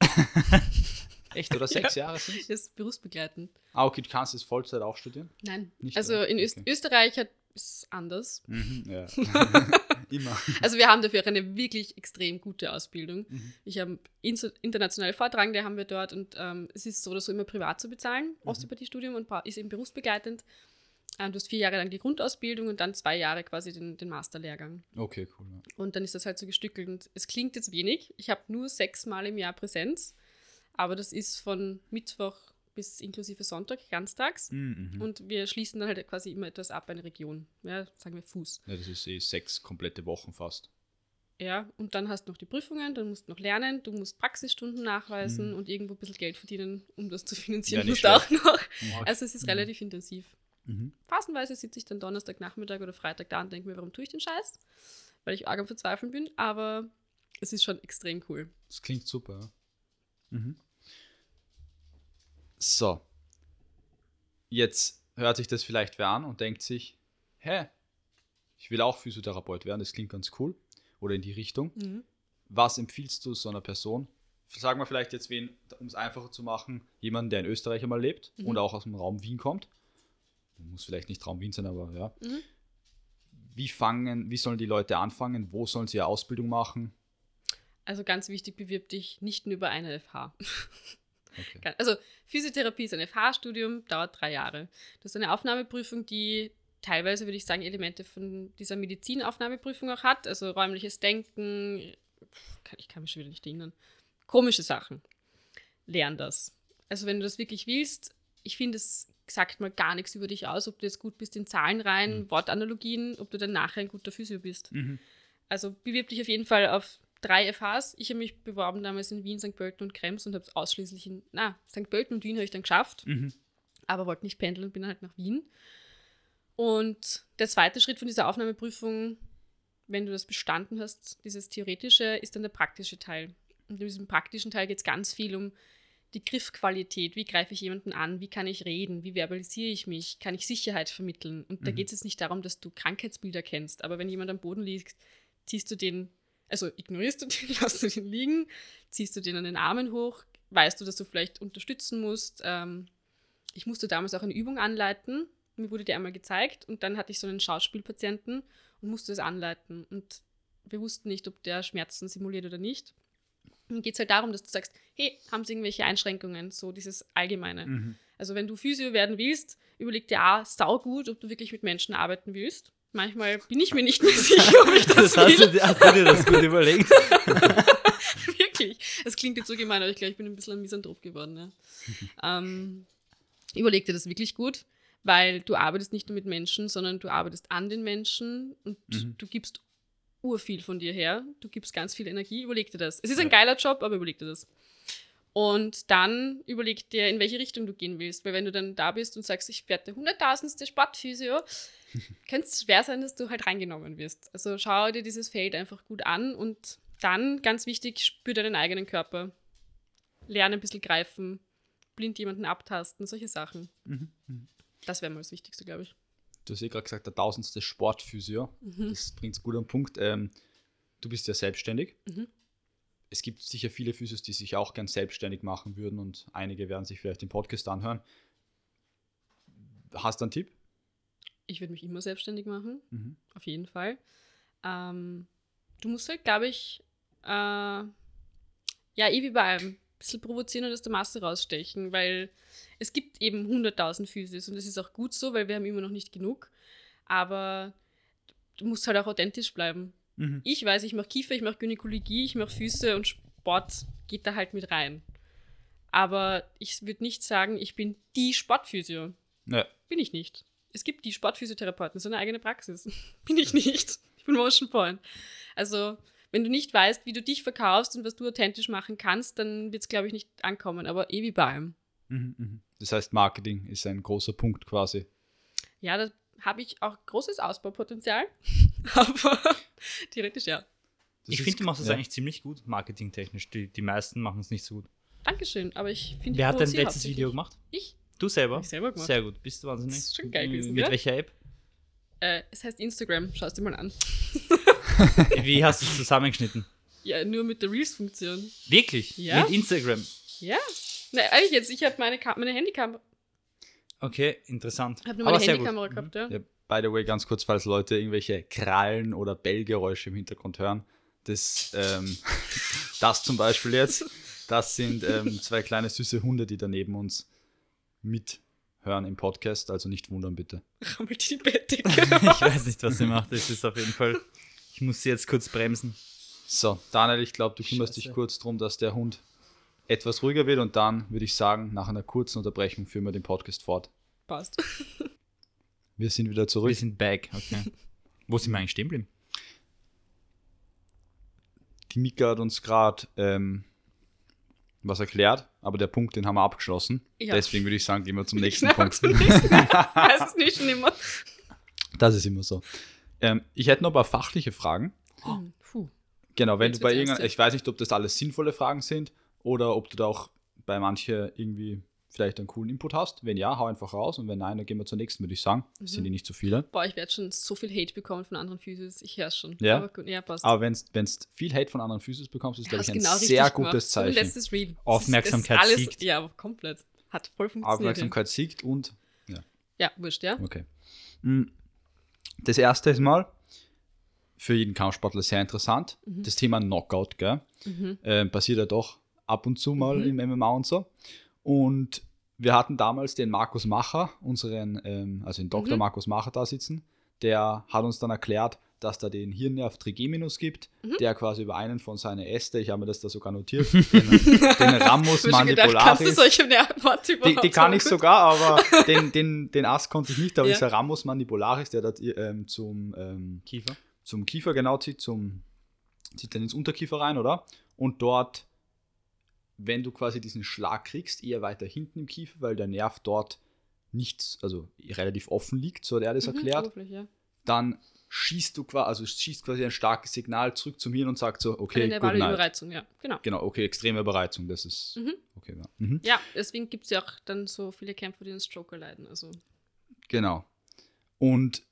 Speaker 1: Echt, oder sechs Jahre sind?
Speaker 4: Das ist berufsbegleitend.
Speaker 1: Ah, okay, du kannst es Vollzeit auch studieren?
Speaker 4: Nein.
Speaker 1: Nicht,
Speaker 4: also in Öst
Speaker 1: Okay.
Speaker 4: Österreich hat es anders.
Speaker 1: Mhm, ja. Immer.
Speaker 4: Also wir haben dafür auch eine wirklich extrem gute Ausbildung.
Speaker 1: Mhm.
Speaker 4: Ich habe internationale Vortragende haben wir dort und ähm, es ist so oder so immer privat zu bezahlen.
Speaker 1: Mhm.
Speaker 4: Osteopathiestudium und ist eben berufsbegleitend. Ähm, du hast vier Jahre lang die Grundausbildung und dann zwei Jahre quasi den, den Masterlehrgang.
Speaker 1: Okay, cool. Ja.
Speaker 4: Und dann ist das halt so gestückelt. Und es klingt jetzt wenig. Ich habe nur sechs Mal im Jahr Präsenz, aber das ist von Mittwoch bis inklusive Sonntag, ganztags.
Speaker 1: Mhm.
Speaker 4: Und wir schließen dann halt quasi immer etwas ab, eine Region. Ja, sagen wir Fuß.
Speaker 1: ja, das ist eh sechs komplette Wochen fast.
Speaker 4: Ja, und dann hast du noch die Prüfungen, dann musst du noch lernen, du musst Praxisstunden nachweisen
Speaker 1: Mhm.
Speaker 4: und irgendwo ein bisschen Geld verdienen, um das zu finanzieren.
Speaker 1: Ja,
Speaker 4: musst du auch noch.
Speaker 1: Mhm.
Speaker 4: Also es ist relativ intensiv.
Speaker 1: Mhm.
Speaker 4: Phasenweise sitze ich dann Donnerstagnachmittag oder Freitag da und denke mir, warum tue ich den Scheiß? Weil ich arg am Verzweifeln bin, aber es ist schon extrem cool.
Speaker 1: Das klingt super. Ja. Mhm. So. Jetzt hört sich das vielleicht wer an und denkt sich, hä, ich will auch Physiotherapeut werden, das klingt ganz cool. Oder in die Richtung. Was empfiehlst du so einer Person? Sagen wir vielleicht jetzt wen, um es einfacher zu machen, jemanden, der in Österreich einmal lebt
Speaker 4: Mhm.
Speaker 1: und auch aus dem Raum Wien kommt. Muss vielleicht nicht Raum Wien sein, aber ja.
Speaker 4: Mhm.
Speaker 1: Wie fangen, wie sollen die Leute anfangen? Wo sollen sie ihre Ausbildung machen?
Speaker 4: Also ganz wichtig, bewirb dich nicht nur über eine FH.
Speaker 1: Okay.
Speaker 4: Also Physiotherapie ist ein FH-Studium, dauert drei Jahre. Das ist eine Aufnahmeprüfung, die teilweise, würde ich sagen, Elemente von dieser Medizinaufnahmeprüfung auch hat. Also räumliches Denken, kann- ich kann mich schon wieder nicht erinnern. Komische Sachen. Lern das. Also wenn du das wirklich willst, ich finde, es sagt mal gar nichts über dich aus, ob du jetzt gut bist in Zahlen rein, Wortanalogien, ob du dann nachher ein guter Physio bist.
Speaker 1: Mhm.
Speaker 4: Also bewirb dich auf jeden Fall auf drei FHs. Ich habe mich beworben damals in Wien, St. Pölten und Krems und habe es ausschließlich in, na, St. Pölten und Wien habe ich dann geschafft,
Speaker 1: Mhm.
Speaker 4: aber wollte nicht pendeln und bin dann halt nach Wien. Und der zweite Schritt von dieser Aufnahmeprüfung, wenn du das bestanden hast, dieses theoretische, ist dann der praktische Teil. Und in diesem praktischen Teil geht es ganz viel um die Griffqualität. Wie greife ich jemanden an? Wie kann ich reden? Wie verbalisiere ich mich? Kann ich Sicherheit vermitteln? Und da
Speaker 1: Mhm.
Speaker 4: geht es jetzt nicht darum, dass du Krankheitsbilder kennst, aber wenn jemand am Boden liegt, ziehst du den, also ignorierst du den, lässt du den liegen, ziehst du den an den Armen hoch, weißt du, dass du vielleicht unterstützen musst. Ähm, ich musste damals auch eine Übung anleiten, mir wurde die einmal gezeigt und dann hatte ich so einen Schauspielpatienten und musste es anleiten. Und wir wussten nicht, ob der Schmerzen simuliert oder nicht. Dann geht es halt darum, dass du sagst, hey, haben sie irgendwelche Einschränkungen? So dieses Allgemeine.
Speaker 1: Mhm.
Speaker 4: Also wenn du Physio werden willst, überleg dir auch saugut, ob du wirklich mit Menschen arbeiten willst. Manchmal bin ich mir nicht mehr sicher, ob ich das,
Speaker 3: Das hast,
Speaker 4: will.
Speaker 3: du, hast du dir das gut überlegt?
Speaker 4: Wirklich. Es klingt jetzt so gemein, aber ich glaube, ich bin ein bisschen ein Misanthrop geworden. Ja. ähm, überleg dir das wirklich gut, weil du arbeitest nicht nur mit Menschen, sondern du arbeitest an den Menschen und
Speaker 1: Mhm.
Speaker 4: du gibst urviel von dir her. Du gibst ganz viel Energie. Überleg dir das. Es ist ein geiler Job, aber überleg dir das. Und dann überleg dir, in welche Richtung du gehen willst. Weil wenn du dann da bist und sagst, ich werde der hunderttausendste Sportphysio, könnte es schwer sein, dass du halt reingenommen wirst. Also schau dir dieses Feld einfach gut an und dann, ganz wichtig, spür deinen eigenen Körper. Lerne ein bisschen greifen, blind jemanden abtasten, solche Sachen. Das wäre mal das Wichtigste, glaube ich.
Speaker 1: Du hast eh gerade gesagt, der tausendste Sportphysio. Das bringt es gut am Punkt. Ähm, du bist ja selbstständig.
Speaker 4: Mhm.
Speaker 1: Es gibt sicher viele Physios, die sich auch gern selbstständig machen würden und einige werden sich vielleicht den Podcast anhören. Hast du einen Tipp?
Speaker 4: Ich würde mich immer selbstständig machen,
Speaker 1: Mhm.
Speaker 4: auf jeden Fall. Ähm, du musst halt, glaube ich, äh, ja, eh wie bei allem, ein bisschen provozieren und aus der Masse rausstechen, weil es gibt eben 100.000 Physios und das ist auch gut so, weil wir haben immer noch nicht genug. Aber du musst halt auch authentisch bleiben.
Speaker 1: Mhm.
Speaker 4: Ich weiß, ich mache Kiefer, ich mache Gynäkologie, ich mache Füße und Sport geht da halt mit rein. Aber ich würde nicht sagen, ich bin die Sportphysio.
Speaker 1: Ja.
Speaker 4: Bin ich nicht. Es gibt die Sportphysiotherapeuten, ist eine eigene Praxis. bin ich nicht. Ich bin Motion Point. Also, wenn du nicht weißt, wie du dich verkaufst und was du authentisch machen kannst, dann wird es, glaube ich, nicht ankommen. Aber eh wie bei allem.
Speaker 1: Mhm, mhm. Das heißt, Marketing ist ein großer Punkt quasi.
Speaker 4: Ja, da habe ich auch großes Ausbaupotenzial. Aber theoretisch ja.
Speaker 1: Das
Speaker 3: ich finde, du machst es
Speaker 1: ja.
Speaker 3: eigentlich ziemlich gut, marketingtechnisch. Die, die meisten machen es nicht so gut.
Speaker 4: Dankeschön. Aber ich finde,
Speaker 3: Wer hat dein letztes. Video gemacht?
Speaker 4: Ich.
Speaker 3: Du selber?
Speaker 4: Ich selber gemacht.
Speaker 3: Sehr gut, bist du wahnsinnig.
Speaker 4: Das ist schon geil gewesen,
Speaker 3: Mit
Speaker 4: gell?
Speaker 3: welcher App?
Speaker 4: Äh, es heißt Instagram. Schau es dir mal an.
Speaker 3: Wie hast du es zusammengeschnitten?
Speaker 4: Ja, nur mit der Reels-Funktion.
Speaker 3: Wirklich?
Speaker 4: Ja.
Speaker 3: Mit Instagram?
Speaker 4: Ja. Na, ehrlich jetzt, ich habe meine, Ka- meine Handykamera.
Speaker 3: Okay, interessant.
Speaker 4: Ich habe nur meine. Handykamera gehabt, ja.
Speaker 1: Ja, by the way, ganz kurz, falls Leute irgendwelche Krallen oder Bellgeräusche im Hintergrund hören. Das, ähm, das zum Beispiel jetzt, das sind ähm, zwei kleine süße Hunde, die da neben uns mithören im Podcast. Also nicht wundern, bitte.
Speaker 4: Rammelt die Bettdecke.
Speaker 3: ich weiß nicht, was sie macht. Das ist auf jeden Fall. Ich muss sie jetzt kurz bremsen.
Speaker 1: So, Daniel, ich glaube, du kümmerst
Speaker 3: Scheiße.
Speaker 1: dich kurz darum, dass der Hund etwas ruhiger wird und dann würde ich sagen, nach einer kurzen Unterbrechung führen wir den Podcast fort.
Speaker 4: Passt.
Speaker 1: Wir sind wieder zurück.
Speaker 3: Wir sind back, okay. Wo sind wir eigentlich stehen geblieben?
Speaker 1: Die Mika hat uns gerade ähm, was erklärt, aber der Punkt, den haben wir abgeschlossen.
Speaker 4: Ja.
Speaker 1: Deswegen würde ich sagen, gehen wir zum nächsten Punkt.
Speaker 4: zum nächsten. Weiß es nicht immer.
Speaker 1: Das ist immer so. Ähm, ich hätte noch ein paar fachliche Fragen.
Speaker 4: Hm, Puh.
Speaker 1: Genau, wenn
Speaker 4: Jetzt
Speaker 1: du bei irgendeiner, ich weiß nicht, ob das alles sinnvolle Fragen sind oder ob du da auch bei manchen irgendwie vielleicht einen coolen Input hast. Wenn ja, hau einfach raus und wenn nein, dann gehen wir zur nächsten, würde ich sagen.
Speaker 4: Mhm.
Speaker 1: sind die nicht so viele.
Speaker 4: Boah, ich werde schon so viel Hate bekommen von anderen Physios. Ich höre schon.
Speaker 1: Ja?
Speaker 4: Aber gut, ja, passt.
Speaker 1: Aber wenn du viel Hate von anderen Physios bekommst, ist, glaube ich, ein
Speaker 4: genau
Speaker 1: sehr
Speaker 4: gemacht.
Speaker 1: gutes
Speaker 4: ein
Speaker 1: Zeichen.
Speaker 4: letztes Reel. Das ist-
Speaker 3: Aufmerksamkeit
Speaker 4: das ist alles,
Speaker 3: siegt.
Speaker 4: Ja, komplett. Hat voll funktioniert.
Speaker 1: Aufmerksamkeit siegt und
Speaker 4: Ja, wurscht, ja.
Speaker 1: Okay. Mm, Das erste ist mal für jeden Kampfsportler sehr interessant. Das Thema Knockout, gell?
Speaker 4: Mhm.
Speaker 1: Äh, passiert ja doch ab und zu mal
Speaker 4: Mhm.
Speaker 1: im MMA und so. Und wir hatten damals den Markus Macher, unseren, ähm, also den Dr.
Speaker 4: Mhm.
Speaker 1: Markus Macher da sitzen. Der hat uns dann erklärt, dass da den Hirnnerv Trigeminus gibt,
Speaker 4: Mhm.
Speaker 1: der quasi über einen von seinen Äste, ich habe mir das da sogar notiert, den, den Ramus
Speaker 4: schon gedacht, kannst du
Speaker 1: mandibularis.
Speaker 4: solche
Speaker 1: Die,
Speaker 4: überhaupt
Speaker 1: die kann ich sogar, aber den, den, den Ast konnte ich nicht. Aber
Speaker 4: Ja.
Speaker 1: ist der Ramus mandibularis, der dort ähm, zum, ähm,
Speaker 3: Kiefer.
Speaker 1: zum Kiefer genau zieht, zum, zieht dann ins Unterkiefer rein, oder? Und dort, wenn du quasi diesen Schlag kriegst, eher weiter hinten im Kiefer, weil der Nerv dort nicht, also relativ offen liegt, so hat er das
Speaker 4: Mhm,
Speaker 1: erklärt,
Speaker 4: ja.
Speaker 1: dann schießt du quasi, also schießt quasi ein starkes Signal zurück zum Hirn und sagt so, okay,
Speaker 4: Eine
Speaker 1: good night.
Speaker 4: Überreizung, ja. Genau.
Speaker 1: Genau, okay, extreme Überreizung, das ist,
Speaker 4: Mhm.
Speaker 1: okay, ja. Mhm.
Speaker 4: Ja, deswegen gibt es ja auch dann so viele Kämpfer, die einen Stroke erleiden. Also,
Speaker 1: Genau. Und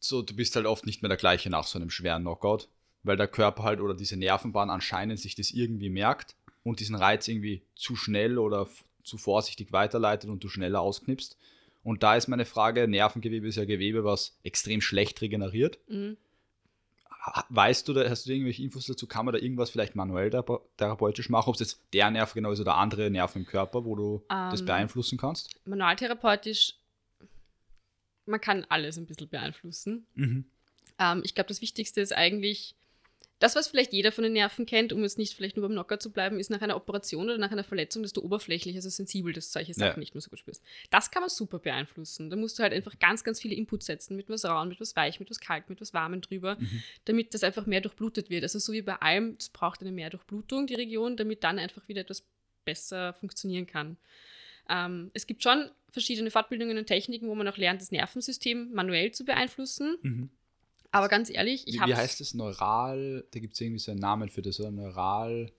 Speaker 1: so, du bist halt oft nicht mehr der gleiche nach so einem schweren Knockout, weil der Körper halt oder diese Nervenbahn anscheinend sich das irgendwie merkt und diesen Reiz irgendwie zu schnell oder zu vorsichtig weiterleitet und du schneller ausknipst. Und da ist meine Frage, Nervengewebe ist ja Gewebe, was extrem schlecht regeneriert.
Speaker 4: Mhm.
Speaker 1: Weißt du, da hast du irgendwelche Infos dazu, kann man da irgendwas vielleicht manuell thera- therapeutisch machen, ob es jetzt der Nerv genau ist oder andere Nerven im Körper, wo du das
Speaker 4: Ähm,
Speaker 1: beeinflussen kannst?
Speaker 4: Manualtherapeutisch, man kann alles ein bisschen beeinflussen.
Speaker 1: Mhm.
Speaker 4: Ähm, ich glaube, das Wichtigste ist eigentlich, das, was vielleicht jeder von den Nerven kennt, um jetzt nicht vielleicht nur beim Knocker zu bleiben, ist nach einer Operation oder nach einer Verletzung, dass du oberflächlich, also sensibel, dass du solche Sachen
Speaker 1: Ja.
Speaker 4: nicht mehr so gut spürst. Das kann man super beeinflussen. Da musst du halt einfach ganz, ganz viele Inputs setzen, mit was rauen, mit was weich, mit was kalt, mit was warmen drüber, damit das einfach mehr durchblutet wird. Also so wie bei allem, es braucht eine mehr Durchblutung, die Region, damit dann einfach wieder etwas besser funktionieren kann. Ähm, es gibt schon verschiedene Fortbildungen und Techniken, wo man auch lernt, das Nervensystem manuell zu beeinflussen.
Speaker 1: Mhm.
Speaker 4: Aber ganz ehrlich, ich habe
Speaker 1: wie heißt das? Neural, da gibt es irgendwie so einen Namen für das, oder? Neural.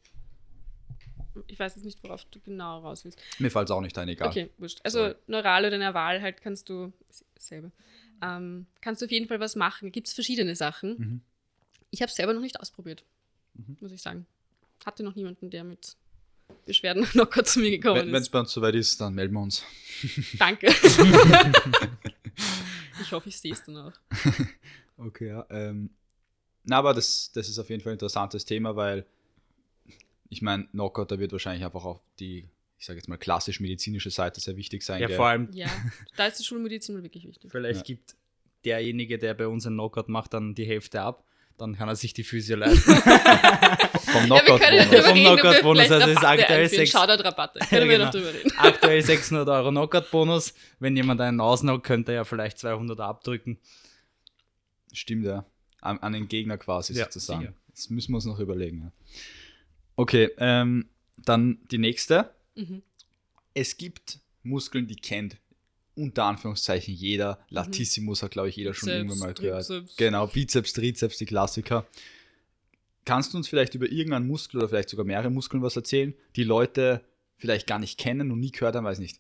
Speaker 4: ich weiß jetzt nicht, worauf du genau raus willst.
Speaker 1: Mir fällt es auch nicht ein, egal.
Speaker 4: Okay, wurscht. Also
Speaker 1: Sorry.
Speaker 4: neural oder nerval halt kannst du selber. Ähm, kannst du auf jeden Fall was machen. Gibt es verschiedene Sachen.
Speaker 1: Mhm.
Speaker 4: Ich habe es selber noch nicht ausprobiert,
Speaker 1: Mhm.
Speaker 4: muss ich sagen. Hatte noch niemanden, der mit Beschwerden locker zu mir gekommen
Speaker 1: Wenn es
Speaker 4: ist.
Speaker 1: bei uns soweit ist, dann melden wir uns.
Speaker 4: Danke. ich hoffe, ich sehe es dann auch.
Speaker 1: Okay, ja. Ähm, na, aber das, das ist auf jeden Fall ein interessantes Thema, weil ich meine, Knockout, da wird wahrscheinlich einfach auch die, ich sage jetzt mal, klassisch-medizinische Seite sehr wichtig sein.
Speaker 3: Ja,
Speaker 1: gell?
Speaker 3: vor allem,
Speaker 4: Ja, da ist die Schulmedizin wirklich wichtig.
Speaker 3: vielleicht
Speaker 1: Ja.
Speaker 3: gibt derjenige, der bei uns einen Knockout macht, dann die Hälfte ab. Dann kann er sich die Physio leisten.
Speaker 1: Vom
Speaker 4: Ja, wir
Speaker 1: Knockout.
Speaker 4: können
Speaker 3: Bonus.
Speaker 4: darüber
Speaker 3: Vom Knockout-Bonus, also ist
Speaker 4: Rabatte
Speaker 3: aktuell
Speaker 4: einführen.
Speaker 3: sechs-
Speaker 4: Shoutout-Rabatte. Können wir
Speaker 3: genau.
Speaker 4: noch drüber reden.
Speaker 3: Aktuell 600 Euro Knockout-Bonus. Wenn jemand einen ausnockt, könnte er ja vielleicht 200 abdrücken.
Speaker 1: Stimmt, ja. An, an den Gegner quasi
Speaker 3: Ja,
Speaker 1: sozusagen.
Speaker 3: sicher.
Speaker 1: Das müssen wir uns noch überlegen. Ja. Okay, ähm, dann die nächste.
Speaker 4: Mhm.
Speaker 1: Es gibt Muskeln, die kennt unter Anführungszeichen jeder. Latissimus hat, glaube ich, jeder schon
Speaker 4: Mhm. Bizeps,
Speaker 1: irgendwann mal gehört.
Speaker 4: Trizeps.
Speaker 1: Genau, Bizeps, Trizeps, die Klassiker. Kannst du uns vielleicht über irgendeinen Muskel oder vielleicht sogar mehrere Muskeln was erzählen, die Leute vielleicht gar nicht kennen und nie gehört haben, weiß nicht.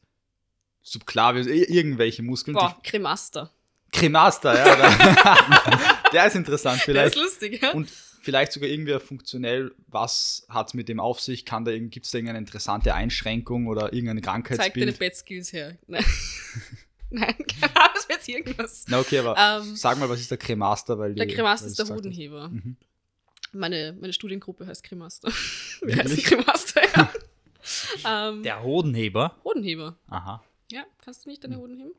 Speaker 1: Subclavius, ir- irgendwelche Muskeln.
Speaker 4: Boah, Cremaster.
Speaker 1: Cremaster, ja. Der, der ist interessant
Speaker 4: Der
Speaker 1: vielleicht.
Speaker 4: ist lustig, ja?
Speaker 1: Und vielleicht sogar irgendwie funktionell, was hat es mit dem auf sich? Kann da gibt es da irgendeine interessante Einschränkung oder irgendein
Speaker 4: Zeig deine
Speaker 1: Krankheitsbild?
Speaker 4: Bett-Skills her. Nein. Nein, das wäre jetzt irgendwas.
Speaker 1: Na okay, aber
Speaker 4: Ähm,
Speaker 1: sag mal, was ist der Cremaster? Weil
Speaker 4: Der Cremaster ist der. Hodenheber.
Speaker 1: Mhm.
Speaker 4: Meine, meine Studiengruppe heißt Cremaster. Wir heißen? Cremaster, ja. ähm,
Speaker 3: Der Hodenheber.
Speaker 4: Hodenheber.
Speaker 3: Aha.
Speaker 4: Ja, kannst du nicht deine Hoden heben?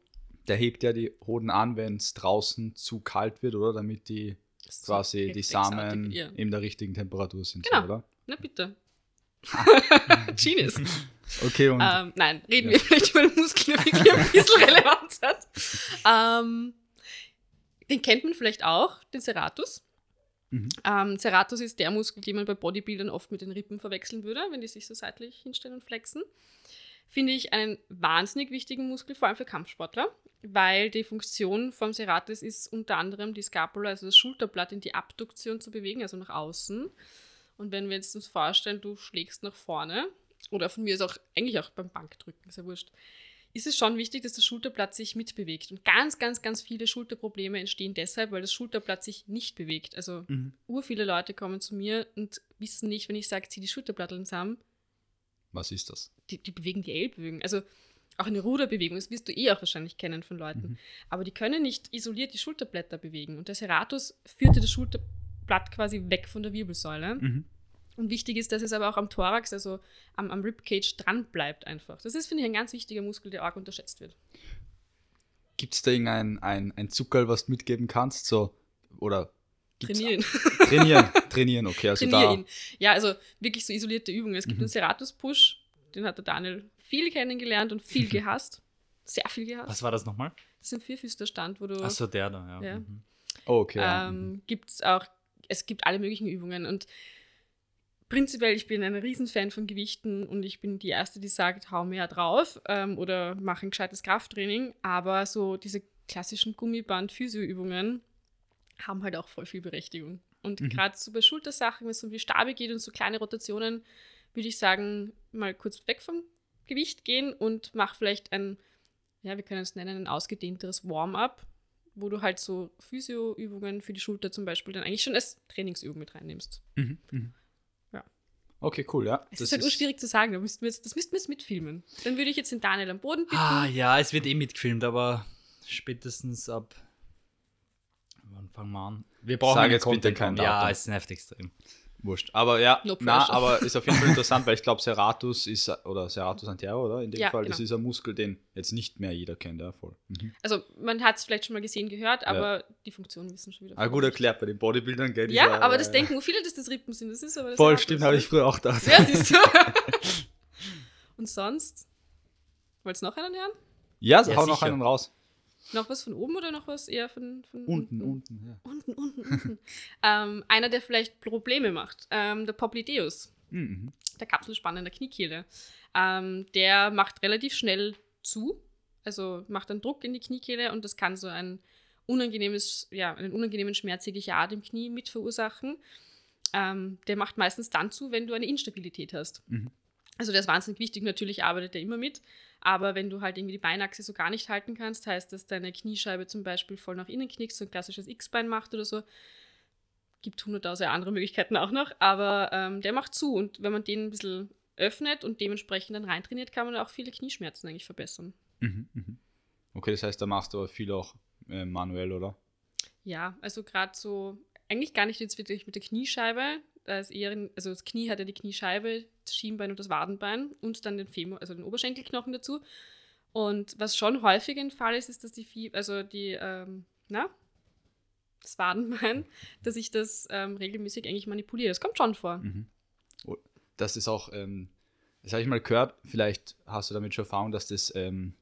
Speaker 1: Der hebt ja die Hoden an, wenn es draußen zu kalt wird, oder? Damit die quasi die Samen
Speaker 4: Ja.
Speaker 1: in der richtigen Temperatur sind,
Speaker 4: Genau.
Speaker 1: oder?
Speaker 4: Na bitte. Genius.
Speaker 1: Okay, und
Speaker 4: Ähm, nein, reden
Speaker 1: Ja.
Speaker 4: wir vielleicht über den Muskel, der wirklich ein bisschen Relevanz hat. Ähm, den kennt man vielleicht auch, den Serratus.
Speaker 1: Mhm.
Speaker 4: Ähm, Serratus ist der Muskel, den man bei Bodybuildern oft mit den Rippen verwechseln würde, wenn die sich so seitlich hinstellen und flexen. Finde ich einen wahnsinnig wichtigen Muskel, vor allem für Kampfsportler, weil die Funktion vom Serratus ist unter anderem die Scapula, also das Schulterblatt in die Abduktion zu bewegen, also nach außen. Und wenn wir jetzt uns vorstellen, du schlägst nach vorne, oder von mir ist auch eigentlich auch beim Bankdrücken, ist ja wurscht, ist es schon wichtig, dass das Schulterblatt sich mitbewegt. Und ganz, ganz, ganz viele Schulterprobleme entstehen deshalb, weil das Schulterblatt sich nicht bewegt. Also
Speaker 1: Mhm.
Speaker 4: ur viele Leute kommen zu mir und wissen nicht, wenn ich sage, zieh die Schulterblatteln zusammen,
Speaker 1: was ist das?
Speaker 4: Die, die bewegen die Ellbögen. Also auch eine Ruderbewegung, das wirst du eh auch wahrscheinlich kennen von Leuten.
Speaker 1: Mhm.
Speaker 4: Aber die können nicht isoliert die Schulterblätter bewegen. Und der Serratus führte das Schulterblatt quasi weg von der Wirbelsäule.
Speaker 1: Mhm.
Speaker 4: Und wichtig ist, dass es aber auch am Thorax, also am, am Ribcage dran bleibt einfach. Das ist, finde ich, ein ganz wichtiger Muskel, der arg unterschätzt wird.
Speaker 1: Gibt es da irgendein ein, ein Zuckerl, was du mitgeben kannst? So, oder
Speaker 4: Trainieren.
Speaker 1: Trainieren, trainieren, okay. Also
Speaker 4: Trainier
Speaker 1: da.
Speaker 4: Ja, also wirklich so isolierte Übungen. Es gibt
Speaker 1: Mhm.
Speaker 4: einen Serratus-Push, den hat der Daniel viel kennengelernt und viel gehasst. Sehr viel gehasst.
Speaker 3: Was war das nochmal?
Speaker 4: Das ist ein Vierfüßlerstand, wo du.
Speaker 3: Achso, der da, ja.
Speaker 4: Ja.
Speaker 3: Mhm.
Speaker 1: oh, okay.
Speaker 4: ähm, gibt es auch, es gibt alle möglichen Übungen und prinzipiell, ich bin ein Riesenfan von Gewichten und ich bin die Erste, die sagt, hau mehr drauf ähm, oder mach ein gescheites Krafttraining, aber so diese klassischen Gummiband-Physio-Übungen haben halt auch voll viel Berechtigung. Und
Speaker 1: Mhm.
Speaker 4: gerade so bei Schultersachen, wenn es um die Stabe geht und so kleine Rotationen, würde ich sagen, mal kurz weg vom Gewicht gehen und mach vielleicht ein, ja, wir können es nennen, ein ausgedehnteres Warm-up, wo du halt so Physio-Übungen für die Schulter zum Beispiel dann eigentlich schon als Trainingsübung mit reinnimmst.
Speaker 1: Mhm. Mhm.
Speaker 4: Ja.
Speaker 1: Okay, cool, ja.
Speaker 4: Es ist halt urschwierig zu sagen, da müssten wir jetzt, das müssten wir jetzt mitfilmen. Dann würde ich jetzt den Daniel am Boden bitten.
Speaker 3: Ah, ja, es wird eh mitgefilmt, aber spätestens ab. Wann fangen wir an? Wir brauchen
Speaker 1: Sag jetzt bitte
Speaker 3: Content
Speaker 1: kein
Speaker 3: kommen. Ja,
Speaker 1: Datum.
Speaker 3: es nervt extrem.
Speaker 1: Wurscht. Aber ja,
Speaker 4: No
Speaker 1: na, aber ist auf jeden Fall interessant, weil ich glaube, Serratus ist, oder Serratus anterior, oder? In dem
Speaker 4: Ja,
Speaker 1: Fall, das
Speaker 4: genau.
Speaker 1: ist ein Muskel, den jetzt nicht mehr jeder kennt, ja, voll. Mhm.
Speaker 4: Also man hat es vielleicht schon mal gesehen, gehört, aber die Funktionen wissen schon wieder.
Speaker 1: Ah, gut erklärt bei den Bodybuildern, gell?
Speaker 4: Ja,
Speaker 1: dieser,
Speaker 4: aber das
Speaker 1: äh,
Speaker 4: denken wo viele, dass das Rippen sind. Das ist aber das
Speaker 1: Voll,
Speaker 4: Herz,
Speaker 1: stimmt, habe ich früher auch gedacht.
Speaker 4: Ja, siehst du. Und sonst? Wollt's noch einen hören?
Speaker 1: Ja,
Speaker 3: Ja,
Speaker 1: hau noch
Speaker 3: sicher.
Speaker 1: einen raus.
Speaker 4: Noch was von oben oder noch was eher von, von
Speaker 1: Unten, unten, ja.
Speaker 4: Unten, unten, unten. ähm, einer, der vielleicht Probleme macht. Ähm, der Poplideus,
Speaker 1: Mhm.
Speaker 4: der Kapselspann in der Kniekehle. Ähm, der macht relativ schnell zu, also macht einen Druck in die Kniekehle und das kann so ein unangenehmes, ja, einen unangenehmen Schmerz jeglicher Art im Knie mit verursachen. Ähm, der macht meistens dann zu, wenn du eine Instabilität hast.
Speaker 1: Mhm.
Speaker 4: Also der ist wahnsinnig wichtig, natürlich arbeitet er immer mit, aber wenn du halt irgendwie die Beinachse so gar nicht halten kannst, heißt das, deine Kniescheibe zum Beispiel voll nach innen knickst, so ein klassisches X-Bein macht oder so, gibt hunderttausend andere Möglichkeiten auch noch, aber ähm, der macht zu und wenn man den ein bisschen öffnet und dementsprechend dann reintrainiert, kann man auch viele Knieschmerzen eigentlich verbessern.
Speaker 1: Mhm. Mhm. Okay, das heißt, da machst du aber viel auch äh, manuell, oder?
Speaker 4: Ja, also gerade so, eigentlich gar nicht jetzt wirklich mit der Kniescheibe, da ist eher, also das Knie hat ja die Kniescheibe, das Schienbein und das Wadenbein und dann den Femur, also den Oberschenkelknochen dazu. Und was schon häufig ein Fall ist, ist, dass die, Fie also die, ähm, na, das Wadenbein, dass ich das ähm, regelmäßig eigentlich manipuliere. Das kommt schon vor.
Speaker 1: Mhm. Oh, Das ist auch, ähm, das habe ich mal gehört, vielleicht hast du damit schon Erfahrung, dass das, ähm,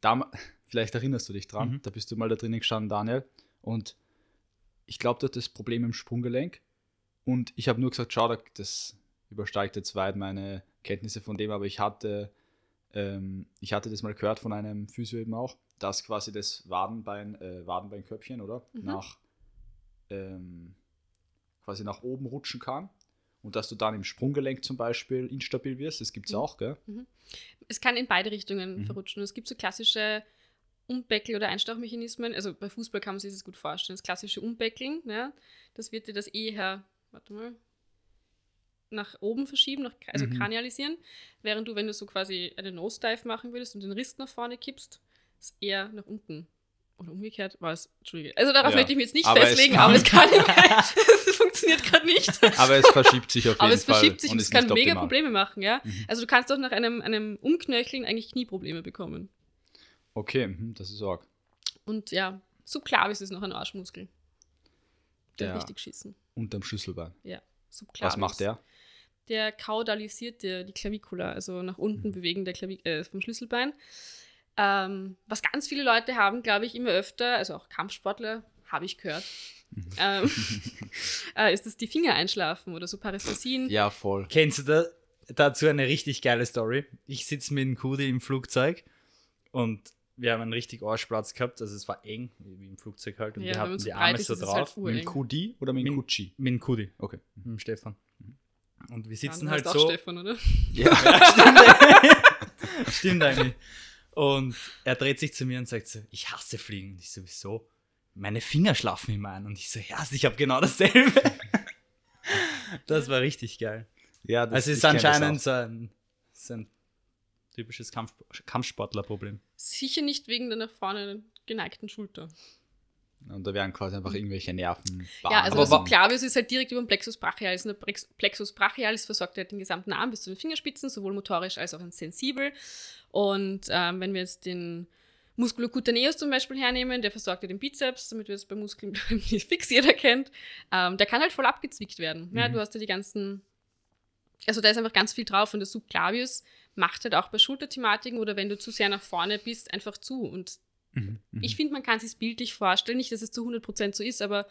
Speaker 1: dam vielleicht erinnerst du dich dran,
Speaker 3: Mhm.
Speaker 1: da bist du mal da drinnen gestanden, Daniel, und ich glaube, du hattest das Problem im Sprunggelenk und ich habe nur gesagt, schau, da- das übersteigt jetzt weit meine Kenntnisse von dem, aber ich hatte, ähm, ich hatte das mal gehört von einem Physio eben auch, dass quasi das Wadenbein, äh, Wadenbeinköpfchen, oder?
Speaker 4: Mhm.
Speaker 1: Nach, ähm, quasi nach oben rutschen kann und dass du dann im Sprunggelenk zum Beispiel instabil wirst. Das gibt es
Speaker 4: Mhm.
Speaker 1: auch, gell?
Speaker 4: Es kann in beide Richtungen
Speaker 1: Mhm.
Speaker 4: verrutschen. Es gibt so klassische Umbeckel- oder Einstauchmechanismen. Also bei Fußball kann man sich das gut vorstellen. Das klassische Umbeckeln, ja, das wird dir das eher, warte mal, nach oben verschieben, nach, also
Speaker 1: Mhm.
Speaker 4: kranialisieren. Während du, wenn du so quasi eine Nosedive machen würdest und den Riss nach vorne kippst, ist eher nach unten. Oder umgekehrt war es, Entschuldige. Also darauf
Speaker 1: Ja.
Speaker 4: möchte ich mich jetzt nicht
Speaker 1: Aber es
Speaker 4: festlegen,
Speaker 1: kann-
Speaker 4: aber es kann es funktioniert gerade nicht.
Speaker 1: Aber es verschiebt sich auf jeden
Speaker 4: Aber es
Speaker 1: Fall.
Speaker 4: verschiebt sich und es kann
Speaker 1: nicht
Speaker 4: mega. Probleme machen, ja.
Speaker 1: Mhm.
Speaker 4: Also du kannst doch nach einem, einem Umknöcheln eigentlich Knieprobleme bekommen.
Speaker 1: Okay, mhm, das ist arg.
Speaker 4: Und ja, Subclavis ist noch ein Arschmuskel. Der
Speaker 1: Der-
Speaker 4: richtig schießen.
Speaker 1: Unterm Schlüsselbein.
Speaker 4: Ja, Subclavis.
Speaker 1: Was macht der?
Speaker 4: Der kaudalisiert die, die Klavikula, also nach unten
Speaker 1: Mhm.
Speaker 4: bewegen der Klavi äh, vom Schlüsselbein. Ähm, was ganz viele Leute haben, glaube ich, immer öfter, also auch Kampfsportler, habe ich gehört,
Speaker 1: Mhm.
Speaker 4: ähm, äh, ist das die Finger einschlafen oder so Parästhesien.
Speaker 1: Ja, voll.
Speaker 3: Kennst du da, dazu eine richtig geile Story? Ich sitze mit dem Kudi im Flugzeug und wir haben einen richtig Arschplatz gehabt. Also es war eng, wie im Flugzeug halt. Und
Speaker 4: Ja,
Speaker 3: wir hatten
Speaker 4: so
Speaker 3: die Arme
Speaker 4: ist,
Speaker 3: so
Speaker 4: halt
Speaker 3: drauf.
Speaker 4: ureng.
Speaker 1: Mit dem QD oder mit dem Kutschi?
Speaker 3: mit dem Kudi,
Speaker 1: Okay.
Speaker 3: mit dem Stefan. Und wir
Speaker 4: Ja,
Speaker 3: sitzen halt so.
Speaker 4: Stefan, oder?
Speaker 3: Stimmt eigentlich. Und er dreht sich zu mir und sagt so, ich hasse Fliegen. Und ich so, wieso? Meine Finger schlafen immer ein. Und ich so, ja, ich habe genau dasselbe. das war richtig geil.
Speaker 1: Ja, das
Speaker 3: Also es ist anscheinend so ein, so ein typisches Kampf, Kampfsportlerproblem.
Speaker 4: Sicher nicht wegen der nach vorne geneigten Schulter.
Speaker 1: Und da werden quasi einfach irgendwelche Nerven.
Speaker 4: Ja, also
Speaker 3: wa-
Speaker 4: Subclavius ist halt direkt über den Plexus brachialis. Und der Plex- Plexus brachialis versorgt halt den gesamten Arm bis zu den Fingerspitzen, sowohl motorisch als auch sensibel. Und ähm, wenn wir jetzt den Musculocutaneus zum Beispiel hernehmen, der versorgt ja den Bizeps, damit wir es bei Muskeln nicht fix jeder kennt, ähm, der kann halt voll abgezwickt werden. Ja,
Speaker 1: Mhm.
Speaker 4: du hast ja die ganzen, also da ist einfach ganz viel drauf und der Subclavius macht halt auch bei Schulterthematiken oder wenn du zu sehr nach vorne bist, einfach zu. Und
Speaker 1: Mhm, mhm.
Speaker 4: ich finde, man kann sich bildlich vorstellen, nicht, dass es zu 100% so ist, aber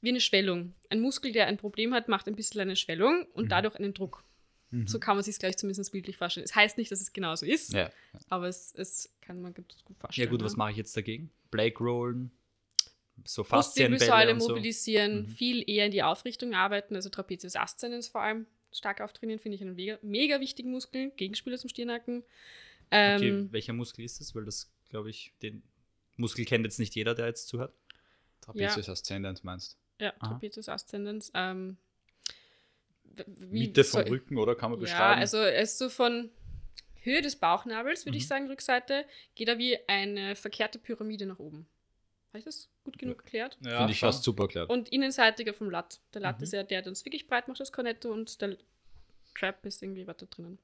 Speaker 4: wie eine Schwellung. Ein Muskel, der ein Problem hat, macht ein bisschen eine Schwellung und
Speaker 1: Mhm.
Speaker 4: dadurch einen Druck.
Speaker 1: Mhm.
Speaker 4: So kann man sich es gleich zumindest bildlich vorstellen. Es heißt nicht, dass es genauso ist,
Speaker 1: Ja.
Speaker 4: aber es, es kann man gut
Speaker 3: Ja
Speaker 4: vorstellen.
Speaker 3: gut, was
Speaker 4: ne?
Speaker 3: mache ich jetzt dagegen? Blake Rollen, so Faszienbälle und so.
Speaker 4: mobilisieren,
Speaker 3: Mhm.
Speaker 4: viel eher in die Aufrichtung arbeiten, also Trapezius ascendens vor allem stark auftrainieren, finde ich einen mega, mega wichtigen Muskel, Gegenspieler zum Stirnacken. Ähm,
Speaker 3: Okay, welcher Muskel ist das? Weil das, glaube ich, den Muskel kennt jetzt nicht jeder, der jetzt zuhört.
Speaker 1: Trapezius ascendens meinst
Speaker 4: Ja,
Speaker 3: Aha.
Speaker 4: Trapezius ascendens. Ähm, wie
Speaker 1: Mitte vom Rücken, oder? Kann man
Speaker 4: Ja,
Speaker 1: beschreiben?
Speaker 4: also er ist so von Höhe des Bauchnabels,
Speaker 1: Mhm.
Speaker 4: würde ich sagen, Rückseite, geht er wie eine verkehrte Pyramide nach oben. Habe ich das gut genug erklärt?
Speaker 3: Ja,
Speaker 1: Finde ich fast super erklärt.
Speaker 4: Und innenseitiger vom Latt. Der Latt
Speaker 1: Mhm.
Speaker 4: ist ja der, der uns wirklich breit macht, das Cornetto, und der Trap ist irgendwie weiter drinnen.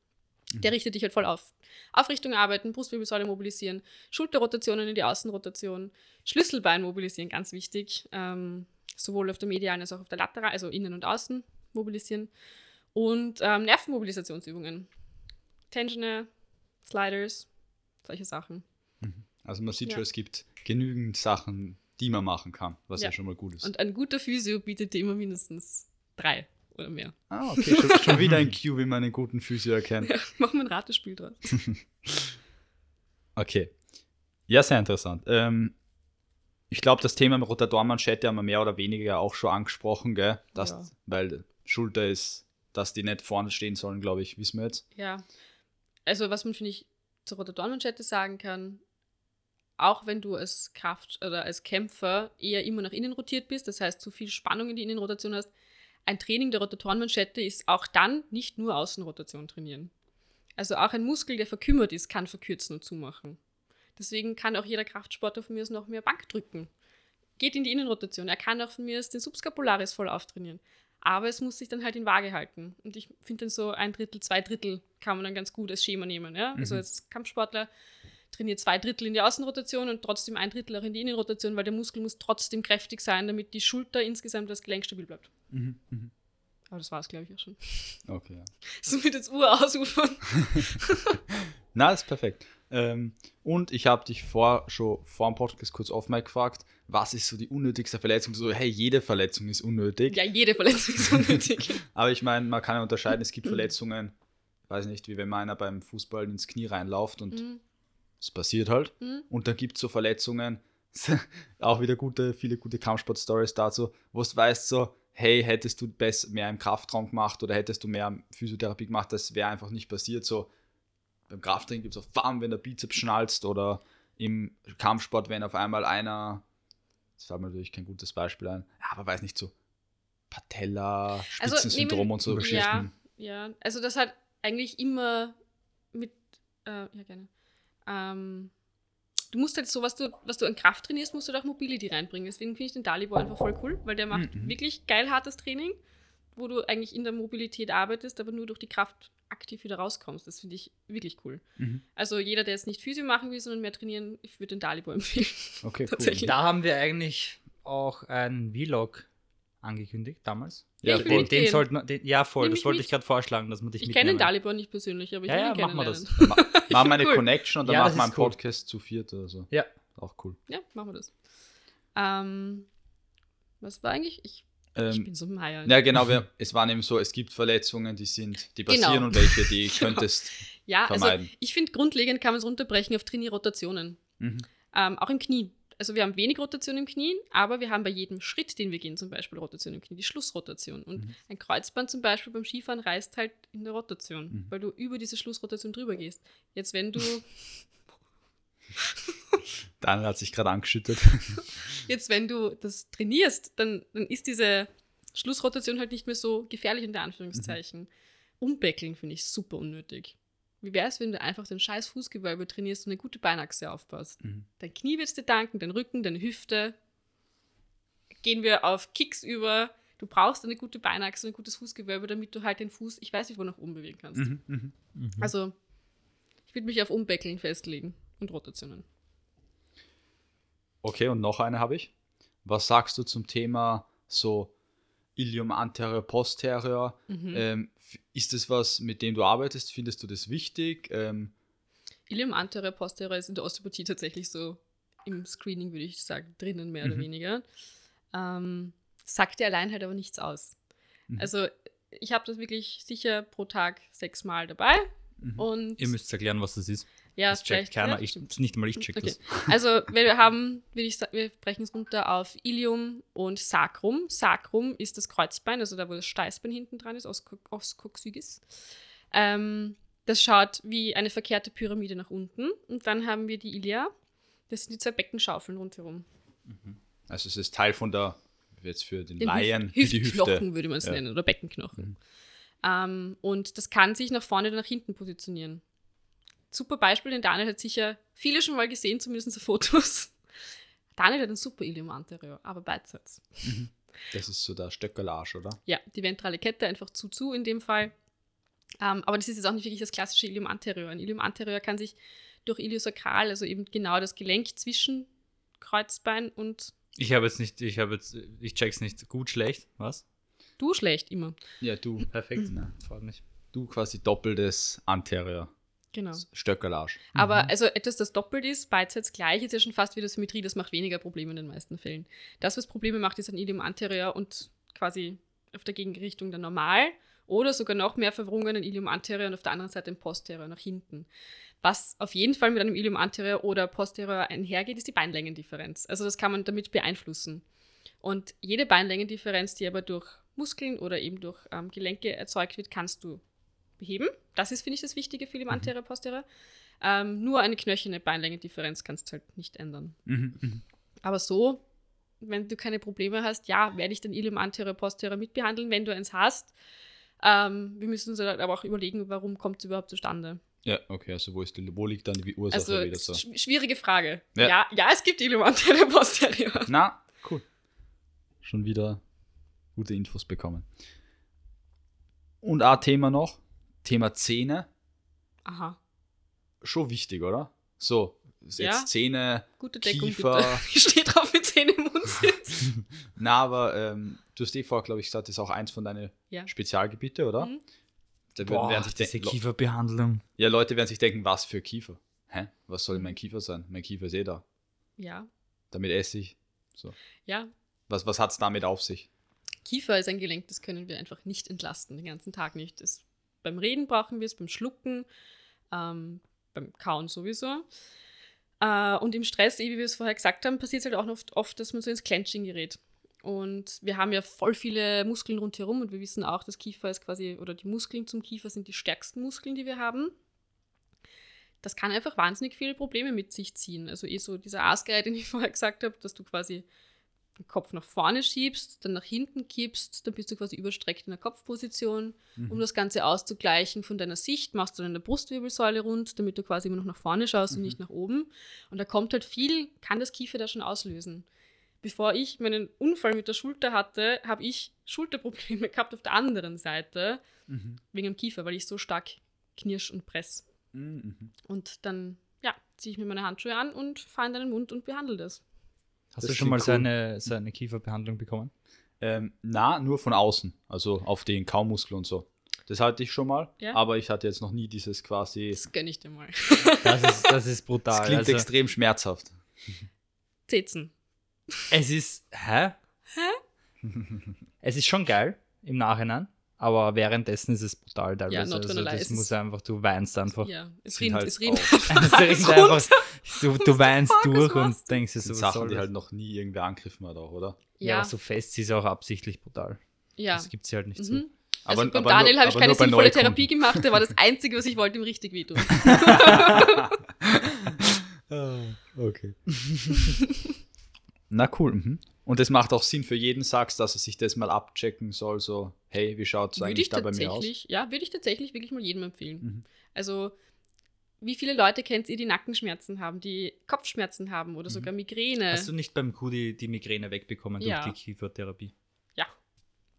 Speaker 1: Mhm.
Speaker 4: Der richtet dich halt voll auf. Aufrichtung arbeiten, Brustwirbelsäule mobilisieren, Schulterrotationen in die Außenrotation, Schlüsselbein mobilisieren, ganz wichtig. Ähm, sowohl auf der medialen als auch auf der lateralen, also innen und außen mobilisieren. Und ähm, Nervenmobilisationsübungen. Tensioner, Sliders, solche Sachen.
Speaker 1: Also man sieht
Speaker 4: Ja.
Speaker 1: schon, es gibt genügend Sachen, die man machen kann, was ja,
Speaker 4: Ja.
Speaker 1: schon mal gut ist.
Speaker 4: Und ein guter Physio bietet dir immer mindestens drei oder mehr.
Speaker 1: ah, okay, schon, schon wieder ein Cue, wie man einen guten Physio erkennt.
Speaker 4: Machen wir ein Ratespiel draus.
Speaker 1: Okay. Ja, sehr interessant. Ähm, ich glaube, das Thema Rotatorenmanschette haben wir mehr oder weniger auch schon angesprochen, gell? Das,
Speaker 4: Ja.
Speaker 1: Weil Schulter ist, dass die nicht vorne stehen sollen, glaube ich, wissen wir jetzt.
Speaker 4: Ja. Also, was man, finde ich, zur Rotatorenmanschette sagen kann, auch wenn du als Kraft- oder als Kämpfer eher immer nach innen rotiert bist, das heißt, zu viel Spannung in die Innenrotation hast, ein Training der Rotatorenmanschette ist auch dann nicht nur Außenrotation trainieren. Also auch ein Muskel, der verkümmert ist, kann verkürzen und zumachen. Deswegen kann auch jeder Kraftsportler von mir aus noch mehr Bank drücken. Geht in die Innenrotation. Er kann auch von mir aus den Subscapularis voll auftrainieren. Aber es muss sich dann halt in Waage halten. Und ich finde dann so ein Drittel, zwei Drittel kann man dann ganz gut als Schema nehmen. Ja? Also
Speaker 1: Mhm.
Speaker 4: als Kampfsportler trainiert zwei Drittel in die Außenrotation und trotzdem ein Drittel auch in die Innenrotation, weil der Muskel muss trotzdem kräftig sein, damit die Schulter insgesamt das Gelenk stabil bleibt.
Speaker 1: Mhm, mhm.
Speaker 4: Aber das war es, glaube ich, auch schon.
Speaker 1: Okay, ja.
Speaker 4: So wird jetzt urausufern.
Speaker 1: Na, ist perfekt. Ähm, und ich habe dich vor, schon vor dem Podcast kurz off mic gefragt, was ist so die unnötigste Verletzung? So, hey, jede Verletzung ist unnötig.
Speaker 4: Ja, jede Verletzung ist unnötig.
Speaker 1: Aber ich meine, man kann ja unterscheiden, es gibt Verletzungen, weiß nicht, wie wenn einer beim Fußball ins Knie reinläuft und
Speaker 4: Mhm.
Speaker 1: es passiert halt.
Speaker 4: Mhm.
Speaker 1: Und dann gibt es so Verletzungen, auch wieder gute, viele gute Kampfsport-Stories dazu, wo du weißt so, hey, hättest du mehr im Kraftraum gemacht oder hättest du mehr Physiotherapie gemacht, das wäre einfach nicht passiert. So beim Krafttraining gibt es auch Bam, wenn der Bizeps schnalzt oder im Kampfsport, wenn auf einmal einer, das fällt mir natürlich kein gutes Beispiel ein, ja, aber weiß nicht so, Patella,
Speaker 4: Also,
Speaker 1: Spitzensyndrom
Speaker 4: nehmen-
Speaker 1: und so
Speaker 4: Ja,
Speaker 1: Geschichten.
Speaker 4: ja. Also das hat eigentlich immer mit, äh, ja gerne. Ähm, du musst halt so, was du, was du an Kraft trainierst, musst du da auch Mobility reinbringen. Deswegen finde ich den Dalibor einfach voll cool, weil der macht
Speaker 1: Mhm.
Speaker 4: wirklich geil hartes Training, wo du eigentlich in der Mobilität arbeitest, aber nur durch die Kraft aktiv wieder rauskommst. Das finde ich wirklich cool.
Speaker 1: Mhm.
Speaker 4: Also jeder, der jetzt nicht Physio machen will, sondern mehr trainieren, ich würde den Dalibor empfehlen.
Speaker 1: Okay, cool.
Speaker 4: Tatsächlich.
Speaker 3: Da haben wir eigentlich auch einen Vlog angekündigt damals.
Speaker 4: Ja, ich
Speaker 1: Ja,
Speaker 3: Den,
Speaker 1: voll.
Speaker 3: den sollten den, ja, voll,
Speaker 4: Nimm
Speaker 3: das wollte
Speaker 4: mit.
Speaker 3: ich gerade vorschlagen, dass man dich
Speaker 4: Ich kenne den. Dalibor nicht persönlich, aber ich
Speaker 3: Ja,
Speaker 4: will
Speaker 3: ja,
Speaker 4: ihn
Speaker 3: machen wir das.
Speaker 1: Ma machen wir eine
Speaker 4: cool.
Speaker 1: Connection und dann
Speaker 3: Ja,
Speaker 1: machen wir einen
Speaker 3: cool.
Speaker 1: Podcast zu viert oder so.
Speaker 3: Ja.
Speaker 1: Auch cool.
Speaker 4: Ja, machen wir das. Ähm, was war eigentlich? Ich, ich
Speaker 1: Ähm,
Speaker 4: bin so ein Meier.
Speaker 1: ja, genau, wir, es waren eben so, es gibt Verletzungen, die sind, die
Speaker 4: Genau.
Speaker 1: passieren und welche, die
Speaker 4: Genau.
Speaker 1: könntest.
Speaker 4: Ja, also
Speaker 1: vermeiden.
Speaker 4: ich finde, grundlegend kann man es runterbrechen auf Trainierrotationen.
Speaker 1: Mhm.
Speaker 4: Ähm, auch im Knie. Also wir haben wenig Rotation im Knie, aber wir haben bei jedem Schritt, den wir gehen, zum Beispiel Rotation im Knie, die Schlussrotation. Und
Speaker 1: Mhm.
Speaker 4: ein Kreuzband zum Beispiel beim Skifahren reißt halt in der Rotation,
Speaker 1: Mhm.
Speaker 4: weil du über diese Schlussrotation drüber gehst. Jetzt, wenn du,
Speaker 1: Daniel hat sich gerade angeschüttet.
Speaker 4: jetzt, wenn du das trainierst, dann, dann ist diese Schlussrotation halt nicht mehr so gefährlich in der Anführungszeichen. Umbeckeln finde ich super unnötig. Wie wäre es, wenn du einfach den scheiß Fußgewölbe trainierst und eine gute Beinachse aufbaust?
Speaker 1: Mhm.
Speaker 4: Dein Knie wird dir danken, dein Rücken, deine Hüfte. Gehen wir auf Kicks über. Du brauchst eine gute Beinachse und ein gutes Fußgewölbe, damit du halt den Fuß, ich weiß nicht, wo nach oben bewegen kannst.
Speaker 1: Mhm, mhm.
Speaker 3: Mhm.
Speaker 4: Also, ich würde mich auf Umbeckeln festlegen und Rotationen.
Speaker 1: Okay, und noch eine habe ich. Was sagst du zum Thema so Ilium anterior, posterior?
Speaker 4: Mhm.
Speaker 1: Ähm, ist das was, mit dem du arbeitest? Findest du das wichtig? Ähm,
Speaker 4: Ilium anterior, posterior ist in der Osteopathie tatsächlich so im Screening, würde ich sagen, drinnen mehr oder
Speaker 1: Mhm.
Speaker 4: weniger. Ähm, sagt dir allein halt aber nichts aus.
Speaker 1: Mhm.
Speaker 4: Also, ich habe das wirklich sicher pro Tag sechsmal dabei.
Speaker 1: Mhm.
Speaker 4: Und
Speaker 3: Ihr müsst erklären, was das ist.
Speaker 4: Ja,
Speaker 3: das checkt keiner.
Speaker 4: ja,
Speaker 3: ich, nicht mal ich check
Speaker 4: Okay.
Speaker 3: das.
Speaker 4: Also, wir haben, ich wir brechen es runter auf Ilium und Sacrum. Sacrum ist das Kreuzbein, also da, wo das Steißbein hinten dran ist, aus, aus Coxygis. Ähm, das schaut wie eine verkehrte Pyramide nach unten. Und dann haben wir die Ilia. Das sind die zwei Beckenschaufeln rundherum.
Speaker 1: also es ist Teil von der, jetzt für den,
Speaker 4: Den
Speaker 1: Laien,
Speaker 4: Hüft,
Speaker 1: die
Speaker 4: Hüftknochen
Speaker 1: Hüfte.
Speaker 4: würde man es
Speaker 1: Ja.
Speaker 4: nennen, oder Beckenknochen.
Speaker 1: Mhm.
Speaker 4: Ähm, und das kann sich nach vorne oder nach hinten positionieren. Super Beispiel, den Daniel hat sicher viele schon mal gesehen, zumindest auf Fotos. Daniel hat ein super Ilium anterior, aber beidseits.
Speaker 1: Das ist so der Stöckerlarsch, oder?
Speaker 4: Ja, die ventrale Kette einfach zu zu in dem Fall. Ähm, aber das ist jetzt auch nicht wirklich das klassische Ilium anterior. Ein Ilium anterior kann sich durch Iliosakral, also eben genau das Gelenk zwischen Kreuzbein und
Speaker 3: Ich habe jetzt nicht, ich habe jetzt, ich check's nicht. Gut, schlecht, was?
Speaker 4: du schlecht immer.
Speaker 1: Ja, du.
Speaker 3: Perfekt, na, freut mich.
Speaker 1: Du quasi doppeltes Anterior.
Speaker 4: Genau.
Speaker 1: Stöckerlarsch.
Speaker 4: Aber also etwas, das doppelt ist, beidseits gleich, ist ja schon fast wieder Symmetrie, das macht weniger Probleme in den meisten Fällen. Das, was Probleme macht, ist ein Ilium anterior und quasi auf der Gegenrichtung dann normal oder sogar noch mehr Verwrungen ein Ilium anterior und auf der anderen Seite ein posterior nach hinten. Was auf jeden Fall mit einem Ilium anterior oder posterior einhergeht, ist die Beinlängendifferenz. Also das kann man damit beeinflussen. Und jede Beinlängendifferenz, die aber durch Muskeln oder eben durch ähm, Gelenke erzeugt wird, kannst du beheben. Das ist, finde ich, das Wichtige für Ilium anterior, posterior. Ähm, nur eine knöcherne Beinlängendifferenz kannst du halt nicht ändern.
Speaker 1: Mhm, mhm.
Speaker 4: Aber so, wenn du keine Probleme hast, ja, werde ich den Ilium anterior, posterior mitbehandeln, wenn du eins hast. Ähm, wir müssen uns halt aber auch überlegen, warum kommt es überhaupt zustande.
Speaker 1: Ja, okay, also wo, ist die, wo liegt dann die Ursache
Speaker 4: Also,
Speaker 1: wieder so?
Speaker 4: sch schwierige Frage.
Speaker 1: Ja.
Speaker 4: Ja. ja, es gibt Ilium anterior, posterior.
Speaker 1: Na, cool. Schon wieder gute Infos bekommen. Und ein Thema noch, Thema Zähne,
Speaker 4: Aha,
Speaker 1: schon wichtig, oder? So, jetzt
Speaker 4: Ja.
Speaker 1: Zähne,
Speaker 4: gute Deckung
Speaker 1: Kiefer.
Speaker 4: bitte. Ich stehe drauf, mit Zähne im Mund sitzt.
Speaker 1: Na, aber ähm, du hast eh vorher, glaube ich, gesagt, das ist auch eins von deinen
Speaker 4: Ja.
Speaker 1: Spezialgebiete, oder?
Speaker 4: Mhm.
Speaker 1: Da
Speaker 3: Boah,
Speaker 1: werden, sich
Speaker 3: diese Kieferbehandlung.
Speaker 1: ja, Leute werden sich denken, was für Kiefer? Hä? Was soll mein Kiefer sein? Mein Kiefer ist eh da.
Speaker 4: Ja,
Speaker 1: Damit esse ich. So.
Speaker 4: ja.
Speaker 1: Was, was hat es damit auf sich?
Speaker 4: Kiefer ist ein Gelenk, das können wir einfach nicht entlasten, den ganzen Tag nicht. Das, beim Reden brauchen wir es, beim Schlucken, ähm, beim Kauen sowieso. Äh, und im Stress, eh, wie wir es vorher gesagt haben, passiert es halt auch oft, oft, dass man so ins Clenching gerät. Und wir haben ja voll viele Muskeln rundherum und wir wissen auch, dass Kiefer ist quasi, oder die Muskeln zum Kiefer sind die stärksten Muskeln, die wir haben. Das kann einfach wahnsinnig viele Probleme mit sich ziehen. Also eh so dieser Aasgerei, den ich vorher gesagt habe, dass du quasi den Kopf nach vorne schiebst, dann nach hinten kippst, dann bist du quasi überstreckt in der Kopfposition. Um das Ganze auszugleichen von deiner Sicht, machst du deine Brustwirbelsäule rund, damit du quasi immer noch nach vorne schaust und nicht nach oben. Und da kommt halt viel, kann das Kiefer da schon auslösen. Bevor ich meinen Unfall mit der Schulter hatte, habe ich Schulterprobleme gehabt auf der anderen Seite, wegen dem Kiefer, weil ich so stark knirsch und press.
Speaker 1: Mhm.
Speaker 4: Und dann, ja, ziehe ich mir meine Handschuhe an und fahre in deinen Mund und behandle das.
Speaker 3: Hast
Speaker 1: Das
Speaker 3: du schon mal
Speaker 1: cool.
Speaker 3: seine, seine Kieferbehandlung bekommen?
Speaker 1: Ähm, na, nur von außen, also auf den Kaumuskel und so. Das hatte ich schon mal,
Speaker 4: Ja.
Speaker 1: aber ich hatte jetzt noch nie dieses quasi.
Speaker 4: Das gönne ich dir mal.
Speaker 3: Das ist, das ist brutal.
Speaker 1: Das klingt
Speaker 3: also,
Speaker 1: extrem schmerzhaft.
Speaker 4: Zezen.
Speaker 3: es ist, hä? Es ist schon geil im Nachhinein, aber währenddessen ist es brutal teilweise.
Speaker 4: Ja, not
Speaker 3: also, das
Speaker 4: es
Speaker 3: muss einfach, du weinst einfach.
Speaker 4: Ja, es rinnt,
Speaker 1: halt
Speaker 4: es rinnt.
Speaker 3: Es einfach,
Speaker 4: runter.
Speaker 3: du, du weinst durch und denkst dir so,
Speaker 1: sind
Speaker 3: was
Speaker 1: Sachen,
Speaker 3: soll
Speaker 1: die halt noch nie irgendwer angegriffen hat, auch, oder?
Speaker 3: Ja,
Speaker 4: Ja,
Speaker 3: aber so fest sie ist auch absichtlich brutal.
Speaker 4: ja.
Speaker 3: Das gibt sie halt nicht so.
Speaker 4: Mhm. Also
Speaker 1: Aber-
Speaker 4: beim
Speaker 1: aber
Speaker 4: Daniel habe ich keine sinnvolle. Therapie gemacht, der war das Einzige, was ich wollte, ihm richtig wehtun.
Speaker 1: okay. Na cool. Mhm. Und es macht auch Sinn für jeden, sagst, dass er sich das mal abchecken soll, so, hey, wie schaut es eigentlich
Speaker 4: ich
Speaker 1: da bei mir aus?
Speaker 4: tatsächlich, ja, würde ich tatsächlich wirklich mal jedem empfehlen.
Speaker 1: Mhm.
Speaker 4: Also, wie viele Leute kennt ihr, die Nackenschmerzen haben, die Kopfschmerzen haben
Speaker 1: Mhm.
Speaker 4: oder sogar Migräne?
Speaker 3: Hast du nicht beim Kudi die Migräne wegbekommen
Speaker 4: Ja.
Speaker 3: durch die Kiefertherapie?
Speaker 4: ja.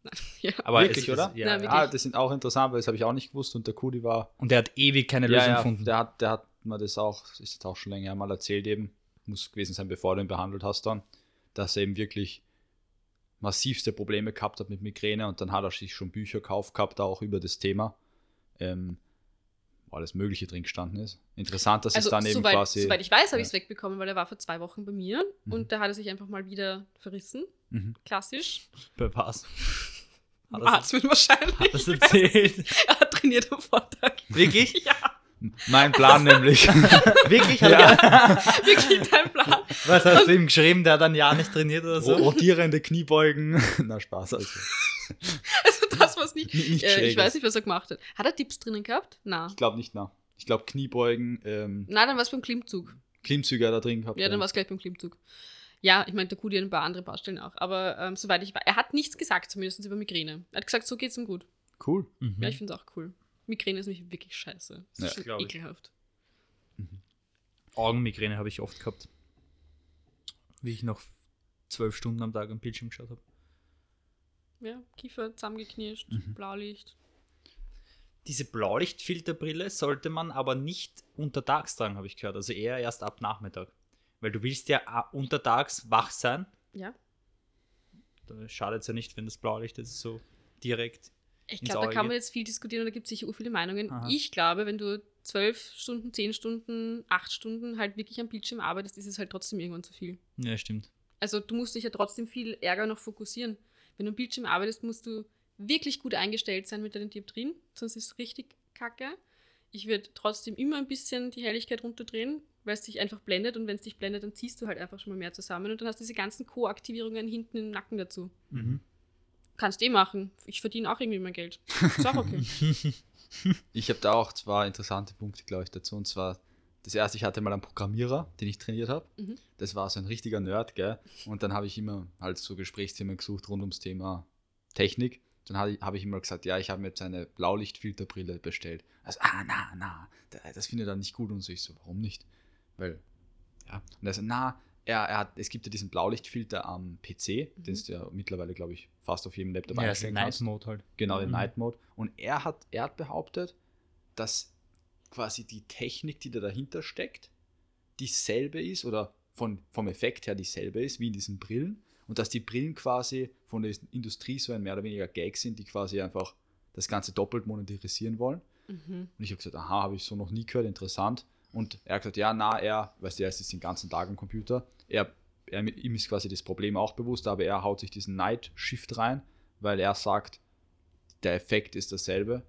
Speaker 4: ja.
Speaker 3: Aber
Speaker 1: Wirklich,
Speaker 3: es, es,
Speaker 1: oder?
Speaker 3: Ja, ja.
Speaker 4: wirklich.
Speaker 1: Ah, das sind auch interessant, weil das habe ich auch nicht gewusst und der Kudi war.
Speaker 3: Und er hat ewig keine Lösung gefunden.
Speaker 1: Der hat, der hat mir das auch, das ist jetzt auch schon länger mal erzählt eben, muss gewesen sein, bevor du ihn behandelt hast dann, dass er eben wirklich massivste Probleme gehabt hat mit Migräne und dann hat er sich schon Bücher gekauft gehabt, auch über das Thema, ähm, wo alles Mögliche drin gestanden ist. Interessant, dass
Speaker 4: Also,
Speaker 1: es dann eben
Speaker 4: soweit,
Speaker 1: quasi.
Speaker 4: soweit ich weiß, habe
Speaker 1: ja.
Speaker 4: ich es wegbekommen, weil er war vor zwei Wochen bei mir
Speaker 1: Mhm.
Speaker 4: und da hat er sich einfach mal wieder verrissen.
Speaker 1: Mhm.
Speaker 4: Klassisch.
Speaker 3: Bei was? Hat er
Speaker 4: Atmen wahrscheinlich.
Speaker 3: das erzählt?
Speaker 4: Er hat trainiert am Vortag.
Speaker 3: Wirklich?
Speaker 4: Ja,
Speaker 1: Mein Plan nämlich.
Speaker 3: Wirklich? Hat
Speaker 1: Ja.
Speaker 3: er,
Speaker 4: wirklich dein Plan.
Speaker 3: was hast du ihm geschrieben? Der hat ein Jahr nicht trainiert oder so?
Speaker 1: Rotierende Kniebeugen. Na, Spaß. Also.
Speaker 4: Also das, was nicht.
Speaker 1: Nicht-
Speaker 4: äh, ich weiß nicht, was er gemacht hat. Hat er Tipps drinnen gehabt? Na.
Speaker 1: Ich glaube nicht, na. Ich glaube Kniebeugen, ähm,
Speaker 4: Na, dann war es beim Klimmzug.
Speaker 1: Klimmzüge hat er drin gehabt.
Speaker 4: Ja, dann war es gleich beim Klimmzug. Ja, ich meine, der Kudi hat ein paar andere Baustellen auch. Aber ähm, soweit ich weiß, er hat nichts gesagt, zumindest über Migräne. Er hat gesagt, so geht's ihm gut.
Speaker 1: Cool.
Speaker 3: Mhm.
Speaker 4: Ja, ich finde es auch cool. Migräne ist nämlich wirklich scheiße. Das
Speaker 1: Ja,
Speaker 4: ist schon ekelhaft.
Speaker 3: Augenmigräne habe ich oft gehabt. Wie ich noch zwölf Stunden am Tag am Bildschirm geschaut habe.
Speaker 4: Ja, Kiefer zusammengeknirscht,
Speaker 1: Mhm.
Speaker 4: Blaulicht.
Speaker 3: Diese Blaulichtfilterbrille sollte man aber nicht untertags tragen, habe ich gehört. Also eher erst ab Nachmittag. Weil du willst ja a- untertags wach sein.
Speaker 4: Ja.
Speaker 3: Da schadet es ja nicht, wenn das Blaulicht jetzt so direkt.
Speaker 4: Ich glaube, da kann man jetzt viel diskutieren und da gibt es sicher viele Meinungen.
Speaker 3: Aha.
Speaker 4: Ich glaube, wenn du zwölf Stunden, zehn Stunden, acht Stunden halt wirklich am Bildschirm arbeitest, ist es halt trotzdem irgendwann zu viel.
Speaker 3: Ja, stimmt.
Speaker 4: Also du musst dich ja trotzdem viel ärger noch fokussieren. Wenn du am Bildschirm arbeitest, musst du wirklich gut eingestellt sein mit deinen Dioptrien, sonst ist es richtig kacke. Ich würde trotzdem immer ein bisschen die Helligkeit runterdrehen, weil es dich einfach blendet und wenn es dich blendet, dann ziehst du halt einfach schon mal mehr zusammen und dann hast du diese ganzen Co-Aktivierungen hinten im Nacken dazu.
Speaker 3: Mhm.
Speaker 4: Kannst eh machen. Ich verdiene auch irgendwie mein Geld. Ist auch okay.
Speaker 1: Ich habe da auch zwei interessante Punkte, glaube ich, dazu. Und zwar, das erste, ich hatte mal einen Programmierer, den ich trainiert habe.
Speaker 4: Mhm.
Speaker 1: Das war so ein richtiger Nerd, gell? Und dann habe ich immer halt so Gesprächsthemen gesucht rund ums Thema Technik. Dann habe ich, ich immer gesagt, ja, ich habe mir jetzt eine Blaulichtfilterbrille bestellt. Also, ah, na, na, da- das findet er nicht gut. Und so, ich so, warum nicht? Weil, ja. Und er so, na, er, er hat, es gibt ja diesen Blaulichtfilter am PC, den du ja mittlerweile, glaube ich, fast auf jedem Laptop
Speaker 3: Ja,
Speaker 1: einstellen
Speaker 3: Night
Speaker 1: kannst.
Speaker 3: Mode halt.
Speaker 1: Genau, den
Speaker 3: Mhm.
Speaker 1: Night Mode. Und er hat, er hat behauptet, dass quasi die Technik, die da dahinter steckt, dieselbe ist oder von, vom Effekt her dieselbe ist wie in diesen Brillen. Und dass die Brillen quasi von der Industrie so ein mehr oder weniger Gag sind, die quasi einfach das Ganze doppelt monetarisieren wollen.
Speaker 4: Mhm.
Speaker 1: Und ich habe gesagt, aha, habe ich so noch nie gehört, interessant. Und er hat gesagt, ja, na, er, weißt du, er ist jetzt den ganzen Tag am Computer. Er, er, ihm ist quasi das Problem auch bewusst, aber er haut sich diesen Night Shift rein, weil er sagt, der Effekt ist dasselbe.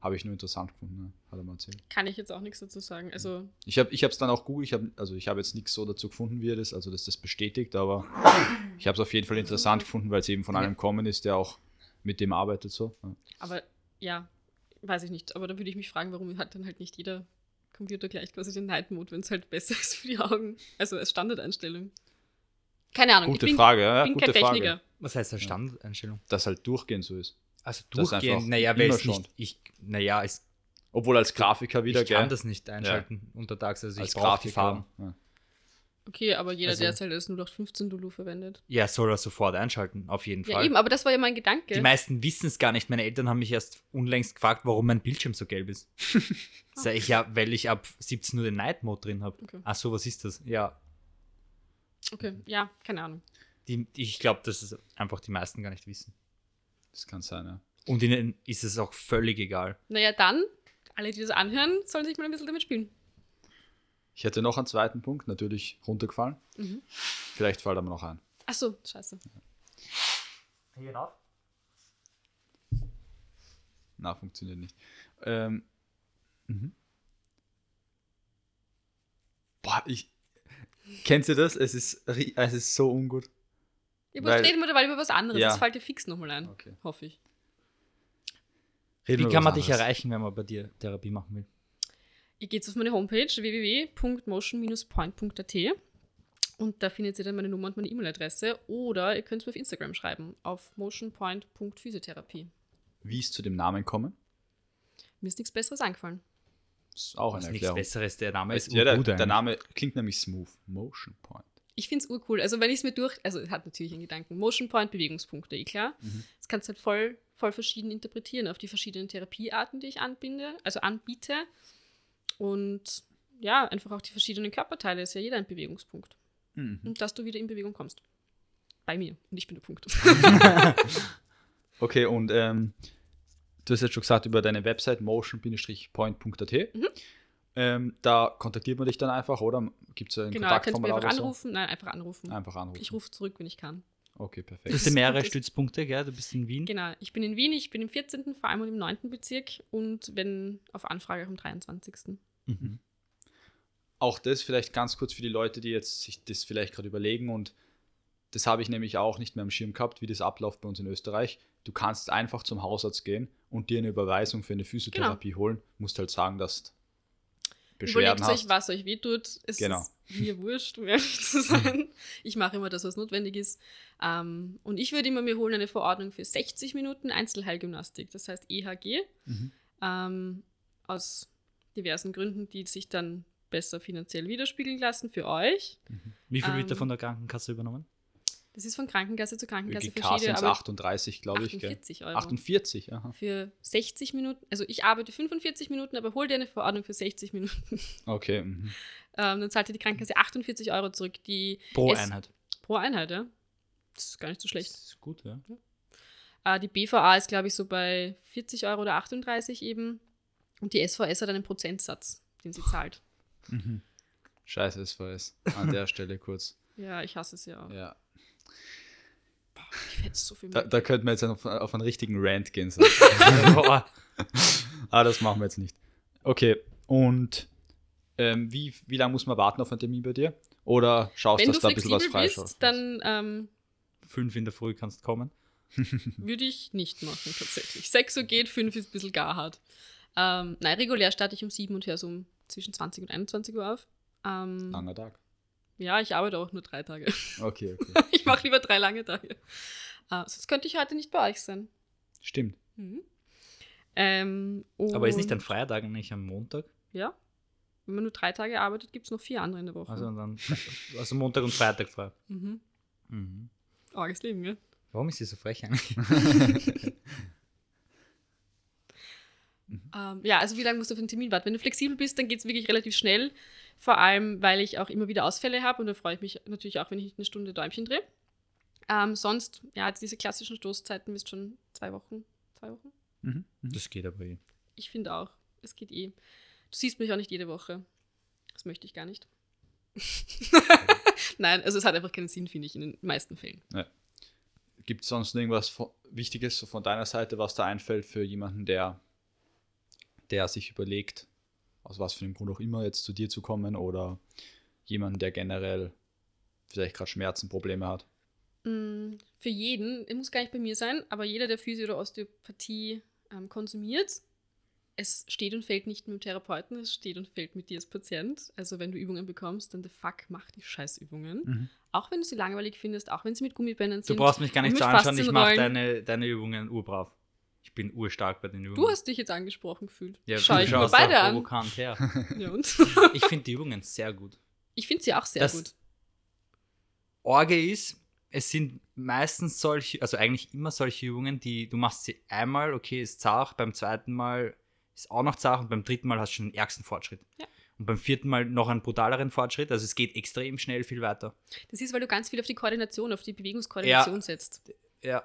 Speaker 1: Habe ich nur interessant gefunden, ne? hat er mal erzählt.
Speaker 4: Kann ich jetzt auch nichts dazu sagen. Also,
Speaker 1: Ich habe es dann auch gut, ich hab, also ich habe jetzt nichts so dazu gefunden, wie er das, also dass das bestätigt, aber ich habe es auf jeden Fall interessant gefunden, weil es eben von einem kommen ist, der auch mit dem arbeitet so. Ja.
Speaker 4: aber ja, weiß ich nicht. Aber da würde ich mich fragen, warum hat dann halt nicht jeder Computer gleich quasi den Night Mode, wenn es halt besser ist für die Augen. Also als Standardeinstellung. Keine Ahnung.
Speaker 1: Gute
Speaker 4: ich bin,
Speaker 1: Frage, ja,
Speaker 4: bin
Speaker 1: gute
Speaker 4: kein
Speaker 1: Frage.
Speaker 4: Techniker.
Speaker 3: Was heißt das Standardeinstellung?
Speaker 1: Dass halt durchgehend so ist.
Speaker 3: Also durchgehend,
Speaker 1: einfach
Speaker 3: naja, weil es nicht, ich, naja, es,
Speaker 1: Obwohl als Grafiker wieder,
Speaker 3: ich kann
Speaker 1: gell?
Speaker 3: das nicht einschalten untertags, also
Speaker 1: als
Speaker 3: ich brauche die. Farben.
Speaker 1: Ja.
Speaker 4: Okay, aber jeder,
Speaker 3: Also-
Speaker 4: der jetzt halt das 0815 Lulu verwendet.
Speaker 3: Ja, soll er sofort einschalten, auf jeden
Speaker 4: Ja,
Speaker 3: Fall.
Speaker 4: eben, aber das war ja mein Gedanke.
Speaker 3: Die meisten wissen es gar nicht. Meine Eltern haben mich erst unlängst gefragt, warum mein Bildschirm so gelb ist. Sag ich ja, weil ich ab 17 Uhr den Night Mode drin habe.
Speaker 4: Okay.
Speaker 3: Ach so, was ist das? Ja,
Speaker 4: Okay, ja, keine Ahnung.
Speaker 3: die, ich glaube, dass es einfach die meisten gar nicht wissen.
Speaker 1: Das kann sein, ja.
Speaker 3: Und ihnen ist es auch völlig egal.
Speaker 4: Naja, dann, alle, die das anhören, sollen sich mal ein bisschen damit spielen.
Speaker 1: Ich hätte noch einen zweiten Punkt, natürlich runtergefallen.
Speaker 4: Mhm.
Speaker 1: Vielleicht fällt er mir noch ein.
Speaker 4: Ach so, scheiße.
Speaker 1: Na, funktioniert nicht. Ähm, mhm. Boah, ich. Kennst du das? Es ist, es ist so ungut.
Speaker 4: Ja,
Speaker 1: Weil-
Speaker 4: aber reden wir dabei über was anderes.
Speaker 1: Ja.
Speaker 4: Das fällt dir fix nochmal ein.
Speaker 1: Okay.
Speaker 4: Hoffe ich.
Speaker 1: Reden
Speaker 3: Wie kann man dich
Speaker 1: anderes.
Speaker 3: erreichen, wenn man bei dir Therapie machen will?
Speaker 4: Ihr geht auf meine Homepage www.motion-point.at und da findet ihr dann meine Nummer und meine E-Mail-Adresse oder ihr könnt es mir auf Instagram schreiben auf motionpoint.physiotherapie.
Speaker 1: Wie ist zu dem Namen kommen?
Speaker 4: Mir ist nichts Besseres eingefallen.
Speaker 1: Das ist auch eine
Speaker 3: ist nichts
Speaker 1: Erklärung.
Speaker 3: Besseres, der Name ist
Speaker 1: ja, der,
Speaker 3: urgut
Speaker 1: der. Name klingt nämlich smooth. Motion Point.
Speaker 4: Ich finde es urcool. Also wenn ich es mir durch, also es hat natürlich einen Gedanken. Motion Point, Bewegungspunkte, eh klar.
Speaker 1: Mhm.
Speaker 4: Das kannst du halt voll, voll verschieden interpretieren auf die verschiedenen Therapiearten, die ich anbinde, also anbiete. Und ja, einfach auch die verschiedenen Körperteile ist ja jeder ein Bewegungspunkt.
Speaker 1: Mhm.
Speaker 4: Und dass du wieder in Bewegung kommst. Bei mir. Und ich bin der Punkt.
Speaker 1: Okay, und ähm, du hast jetzt schon gesagt über deine Website motion-point.at.
Speaker 4: Mhm.
Speaker 1: Ähm, da kontaktiert man dich dann einfach, oder? Gibt es ein
Speaker 4: genau,
Speaker 1: Kontaktformular
Speaker 4: einfach
Speaker 1: oder so?
Speaker 4: anrufen. Nein, einfach anrufen.
Speaker 1: Einfach anrufen.
Speaker 4: Ich rufe zurück, wenn ich kann.
Speaker 1: Okay,
Speaker 3: Du
Speaker 1: perfekt.
Speaker 3: hast ja mehrere. Stützpunkte, gell? Du bist in Wien.
Speaker 4: Genau, ich bin in Wien, ich bin im 14., vor allem im 9. Bezirk und wenn auf Anfrage auch im 23.
Speaker 3: Mhm.
Speaker 1: Auch das vielleicht ganz kurz für die Leute, die jetzt sich das vielleicht gerade überlegen und das habe ich nämlich auch nicht mehr am Schirm gehabt, wie das abläuft bei uns in Österreich. Du kannst einfach zum Hausarzt gehen und dir eine Überweisung für eine Physiotherapie
Speaker 4: Genau.
Speaker 1: holen. Musst halt sagen, dass du Beschwerden
Speaker 4: Überlegt euch,
Speaker 1: hast.
Speaker 4: was euch wehtut. Es
Speaker 1: Genau.
Speaker 4: ist mir wurscht, um ehrlich zu sein. Ich mache immer das, was notwendig ist. Ähm, und ich würde immer mir holen eine Verordnung für 60 Minuten Einzelheilgymnastik, das heißt EHG,
Speaker 1: Mhm.
Speaker 4: ähm, aus diversen Gründen, die sich dann besser finanziell widerspiegeln lassen für euch.
Speaker 3: Wie viel wird
Speaker 4: Ähm,
Speaker 3: da von der Krankenkasse übernommen?
Speaker 4: Das ist von Krankenkasse zu Krankenkasse
Speaker 1: ÖGK
Speaker 4: verschieden,
Speaker 1: sind es
Speaker 4: aber
Speaker 1: 38, glaube ich. Gell?
Speaker 4: 48 Euro.
Speaker 1: 48, aha.
Speaker 4: Für 60 Minuten, also ich arbeite 45 Minuten, aber hol dir eine Verordnung für 60 Minuten.
Speaker 1: Okay. Mhm.
Speaker 4: Ähm, dann zahlt dir die Krankenkasse 48 Euro zurück, die
Speaker 3: Pro Einheit.
Speaker 4: pro Einheit, ja. Das ist gar nicht so schlecht.
Speaker 3: Das ist gut, ja.
Speaker 4: Äh, die BVA ist, glaube ich, so bei 40 Euro oder 38 eben. Und die SVS hat einen Prozentsatz, den sie zahlt.
Speaker 1: Mhm. Scheiße, SVS. An der Stelle kurz.
Speaker 4: Ja, ich hasse es ja auch.
Speaker 1: Ja.
Speaker 4: Ich so viel
Speaker 1: Da, da könnten wir jetzt auf, auf einen richtigen Rant gehen. So.
Speaker 3: Boah.
Speaker 1: ah, das machen wir jetzt nicht. Okay, und ähm, wie, wie lange muss man warten auf einen Termin bei dir? Oder schaust du,
Speaker 4: Wenn
Speaker 1: dass
Speaker 4: du
Speaker 1: da ein bisschen was freischaust?
Speaker 4: bist, dann ähm,
Speaker 3: Fünf in der Früh kannst kommen.
Speaker 4: würde ich nicht machen, tatsächlich. 6 Uhr geht, 5 ist ein bisschen gar hart. Ähm, nein, regulär starte ich um 7 und höre so um zwischen 20 und 21 Uhr auf. Ähm,
Speaker 1: Langer Tag.
Speaker 4: Ja, ich arbeite auch nur drei Tage.
Speaker 1: Okay, okay.
Speaker 4: ich mache lieber drei lange Tage. Äh, sonst könnte ich heute nicht bei euch sein.
Speaker 1: Stimmt.
Speaker 4: Mhm. Ähm,
Speaker 3: Aber ist nicht ein Feiertag nicht am Montag?
Speaker 4: Ja. Wenn man nur drei Tage arbeitet, gibt es noch vier andere in der Woche.
Speaker 3: Also dann also Montag und Freitag frei.
Speaker 4: mhm.
Speaker 3: Mhm.
Speaker 4: Arges Leben, gell?
Speaker 3: Warum ist sie so frech eigentlich?
Speaker 4: Ähm, ja, also wie lange musst du auf den Termin warten? Wenn du flexibel bist, dann geht es wirklich relativ schnell. Vor allem, weil ich auch immer wieder Ausfälle habe und da freue ich mich natürlich auch, wenn ich eine Stunde Däumchen drehe. Ähm, sonst, ja, diese klassischen Stoßzeiten bist schon zwei Wochen. Zwei Wochen?
Speaker 1: Mhm. Mhm.
Speaker 3: Das geht aber eh.
Speaker 4: Ich finde auch. Es geht eh. Du siehst mich auch nicht jede Woche. Das möchte ich gar nicht. Nein, also es hat einfach keinen Sinn, finde ich, in den meisten Fällen.
Speaker 1: Gibt es sonst irgendwas von, Wichtiges so von deiner Seite, was da einfällt für jemanden, der, der sich überlegt, aus was für einem Grund auch immer jetzt zu dir zu kommen oder jemanden, der generell vielleicht gerade Schmerzen, Probleme hat?
Speaker 4: Mm, Für jeden, muss gar nicht bei mir sein, aber jeder, der Physio oder Osteopathie ähm, konsumiert, es steht und fällt nicht mit dem Therapeuten, es steht und fällt mit dir als Patient. Also wenn du Übungen bekommst, dann the fuck, mach die Scheißübungen.
Speaker 1: Mhm.
Speaker 4: Auch wenn du sie langweilig findest, auch wenn sie mit Gummibändern
Speaker 3: Du
Speaker 4: sind.
Speaker 3: brauchst mich gar nicht
Speaker 4: mit
Speaker 3: anschauen, ich mache deine, deine Übungen urbrav. Ich bin urstark bei den Übungen.
Speaker 4: Du hast dich jetzt angesprochen gefühlt.
Speaker 3: ja,
Speaker 4: Schau ich mir beide an.
Speaker 3: provokant her.
Speaker 4: Ja, und?
Speaker 3: Ich finde die Übungen sehr gut.
Speaker 4: Ich finde sie auch sehr
Speaker 3: Das-
Speaker 4: gut.
Speaker 3: Orge ist, es sind meistens solche, also eigentlich immer solche Übungen, die du machst sie einmal, okay, ist zart, beim zweiten Mal ist auch noch zart und beim dritten Mal hast du schon den ärgsten Fortschritt.
Speaker 4: Ja.
Speaker 3: Und beim vierten Mal noch einen brutaleren Fortschritt. Also es geht extrem schnell viel weiter.
Speaker 4: Das ist, weil du ganz viel auf die Koordination, auf die Bewegungskoordination
Speaker 3: Ja.
Speaker 4: setzt.
Speaker 3: Ja,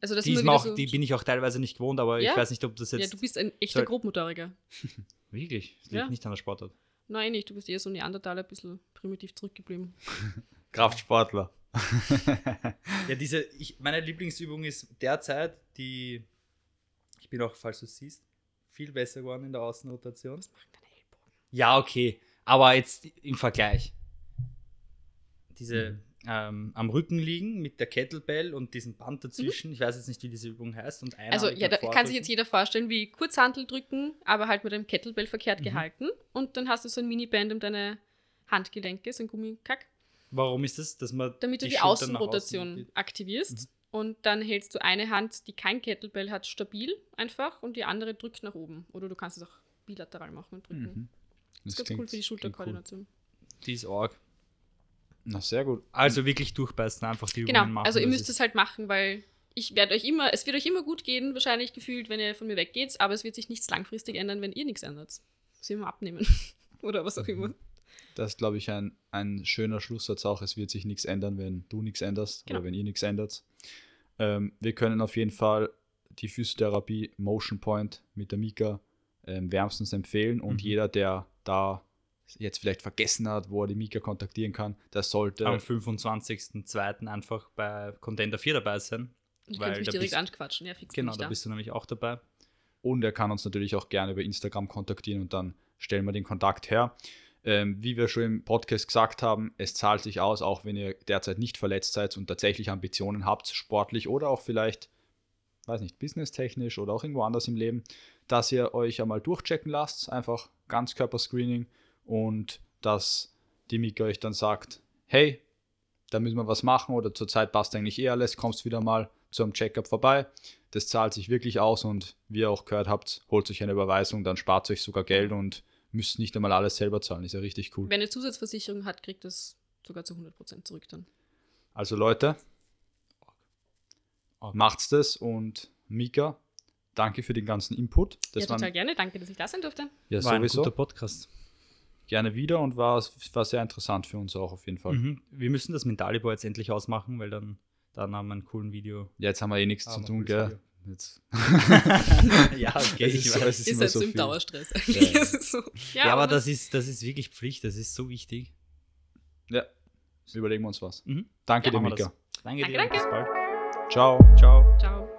Speaker 4: Also das
Speaker 3: die,
Speaker 4: ist
Speaker 3: auch,
Speaker 4: so,
Speaker 3: die bin ich auch teilweise nicht gewohnt, aber
Speaker 4: Ja?
Speaker 3: ich weiß nicht, ob das jetzt.
Speaker 4: Ja, du bist ein echter
Speaker 3: soll-
Speaker 4: Grobmotoriker.
Speaker 3: wirklich, das liegt
Speaker 4: Ja.
Speaker 3: nicht an der Sportart.
Speaker 4: Nein, nicht. Du bist eher so Neandertaler, ein bisschen primitiv zurückgeblieben.
Speaker 1: Kraftsportler.
Speaker 3: Ja, diese, ich, meine Lieblingsübung ist derzeit die, ich bin auch, falls du es siehst, viel besser geworden in der Außenrotation.
Speaker 4: Was machen deine Ellbogen?
Speaker 3: Ja, okay, aber jetzt im Vergleich. Diese ähm, am Rücken liegen mit der Kettlebell und diesem Band dazwischen. Ich weiß jetzt nicht, wie diese Übung heißt. Und
Speaker 4: Also, ja,
Speaker 3: dem
Speaker 4: da kann sich jetzt jeder vorstellen, wie Kurzhantel drücken, aber halt mit einem Kettlebell verkehrt
Speaker 3: Mhm.
Speaker 4: gehalten. Und dann hast du so ein Miniband um deine Handgelenke, so ein Gummikack,
Speaker 3: Warum ist das? Dass man
Speaker 4: damit du die,
Speaker 3: Schultern
Speaker 4: Außenrotation
Speaker 3: außen
Speaker 4: aktivierst.
Speaker 3: Mhm.
Speaker 4: Und dann hältst du eine Hand, die kein Kettlebell hat, stabil einfach und die andere drückt nach oben. Oder du kannst es auch bilateral machen und drücken.
Speaker 1: Mhm.
Speaker 4: Das ist ganz
Speaker 1: klingt-
Speaker 4: cool für die
Speaker 1: klingt cool.
Speaker 4: Schulterkoordination.
Speaker 3: Die ist arg.
Speaker 1: Na, sehr gut.
Speaker 3: Also wirklich durchbeißen, einfach die Übungen
Speaker 4: Genau,
Speaker 3: machen.
Speaker 4: also ihr müsst es halt machen, weil ich werde euch immer, es wird euch immer gut gehen, wahrscheinlich gefühlt, wenn ihr von mir weggeht, aber es wird sich nichts langfristig ändern, wenn ihr nichts ändert. Sie immer abnehmen. Oder was auch immer.
Speaker 1: Das ist, glaube ich, ein, ein schöner Schlusssatz auch. Es wird sich nichts ändern, wenn du nichts änderst
Speaker 4: Genau.
Speaker 1: oder wenn ihr nichts ändert. Ähm, wir können auf jeden Fall die Physiotherapie Motion Point mit der Mika ähm, wärmstens empfehlen und
Speaker 3: Mhm.
Speaker 1: jeder, der da jetzt vielleicht vergessen hat, wo er die Mika kontaktieren kann, der sollte
Speaker 3: am 25.02. einfach bei Contender 4 dabei sein.
Speaker 4: Ich
Speaker 3: Weil
Speaker 4: könnte mich direkt
Speaker 3: bist-
Speaker 4: anquatschen. Ja, fix
Speaker 3: Genau, da
Speaker 4: da.
Speaker 3: bist du nämlich auch dabei.
Speaker 1: Und er kann uns natürlich auch gerne über Instagram kontaktieren und dann stellen wir den Kontakt her. Ähm, wie wir schon im Podcast gesagt haben, es zahlt sich aus, auch wenn ihr derzeit nicht verletzt seid und tatsächlich Ambitionen habt, sportlich oder auch vielleicht, weiß nicht, businesstechnisch oder auch irgendwo anders im Leben, dass ihr euch einmal durchchecken lasst, einfach Ganzkörperscreening und dass die Mika euch dann sagt, hey, da müssen wir was machen oder zurzeit passt eigentlich eh alles, kommst wieder mal zu einem Checkup vorbei. Das zahlt sich wirklich aus und wie ihr auch gehört habt, holt euch eine Überweisung, dann spart euch sogar Geld und müsst nicht einmal alles selber zahlen. Ist ja richtig cool.
Speaker 4: Wer eine Zusatzversicherung hat, kriegt das sogar zu 100% zurück dann.
Speaker 1: Also Leute, macht's das und Mika, danke für den ganzen Input. Das
Speaker 4: ja, total
Speaker 1: waren
Speaker 4: gerne. Danke, dass ich da sein durfte.
Speaker 1: ja
Speaker 3: War ein
Speaker 1: sowieso
Speaker 3: guter Podcast.
Speaker 1: Gerne wieder und war, war sehr interessant für uns auch auf jeden Fall.
Speaker 3: Mhm. Wir müssen das mit Dalibor jetzt endlich ausmachen, weil dann, dann haben wir einen coolen Video.
Speaker 1: Ja, jetzt haben wir eh nichts
Speaker 3: Ah,
Speaker 1: zu tun, gell? Jetzt.
Speaker 3: ja, okay,
Speaker 1: Es ist so- es
Speaker 4: Ist
Speaker 1: immer
Speaker 4: halt
Speaker 1: so
Speaker 4: im
Speaker 1: viel.
Speaker 4: Dauerstress.
Speaker 1: Ja, ja.
Speaker 4: Ist so.
Speaker 3: Ja, aber das ist, das ist wirklich Pflicht, das ist so wichtig.
Speaker 1: Ja, überlegen wir uns was.
Speaker 3: Mhm.
Speaker 1: Danke
Speaker 4: Ja,
Speaker 1: dir, Mika.
Speaker 3: Danke,
Speaker 4: Danke,
Speaker 3: dir,
Speaker 4: danke.
Speaker 3: bis bald.
Speaker 1: Ciao.
Speaker 3: Ciao.
Speaker 4: Ciao.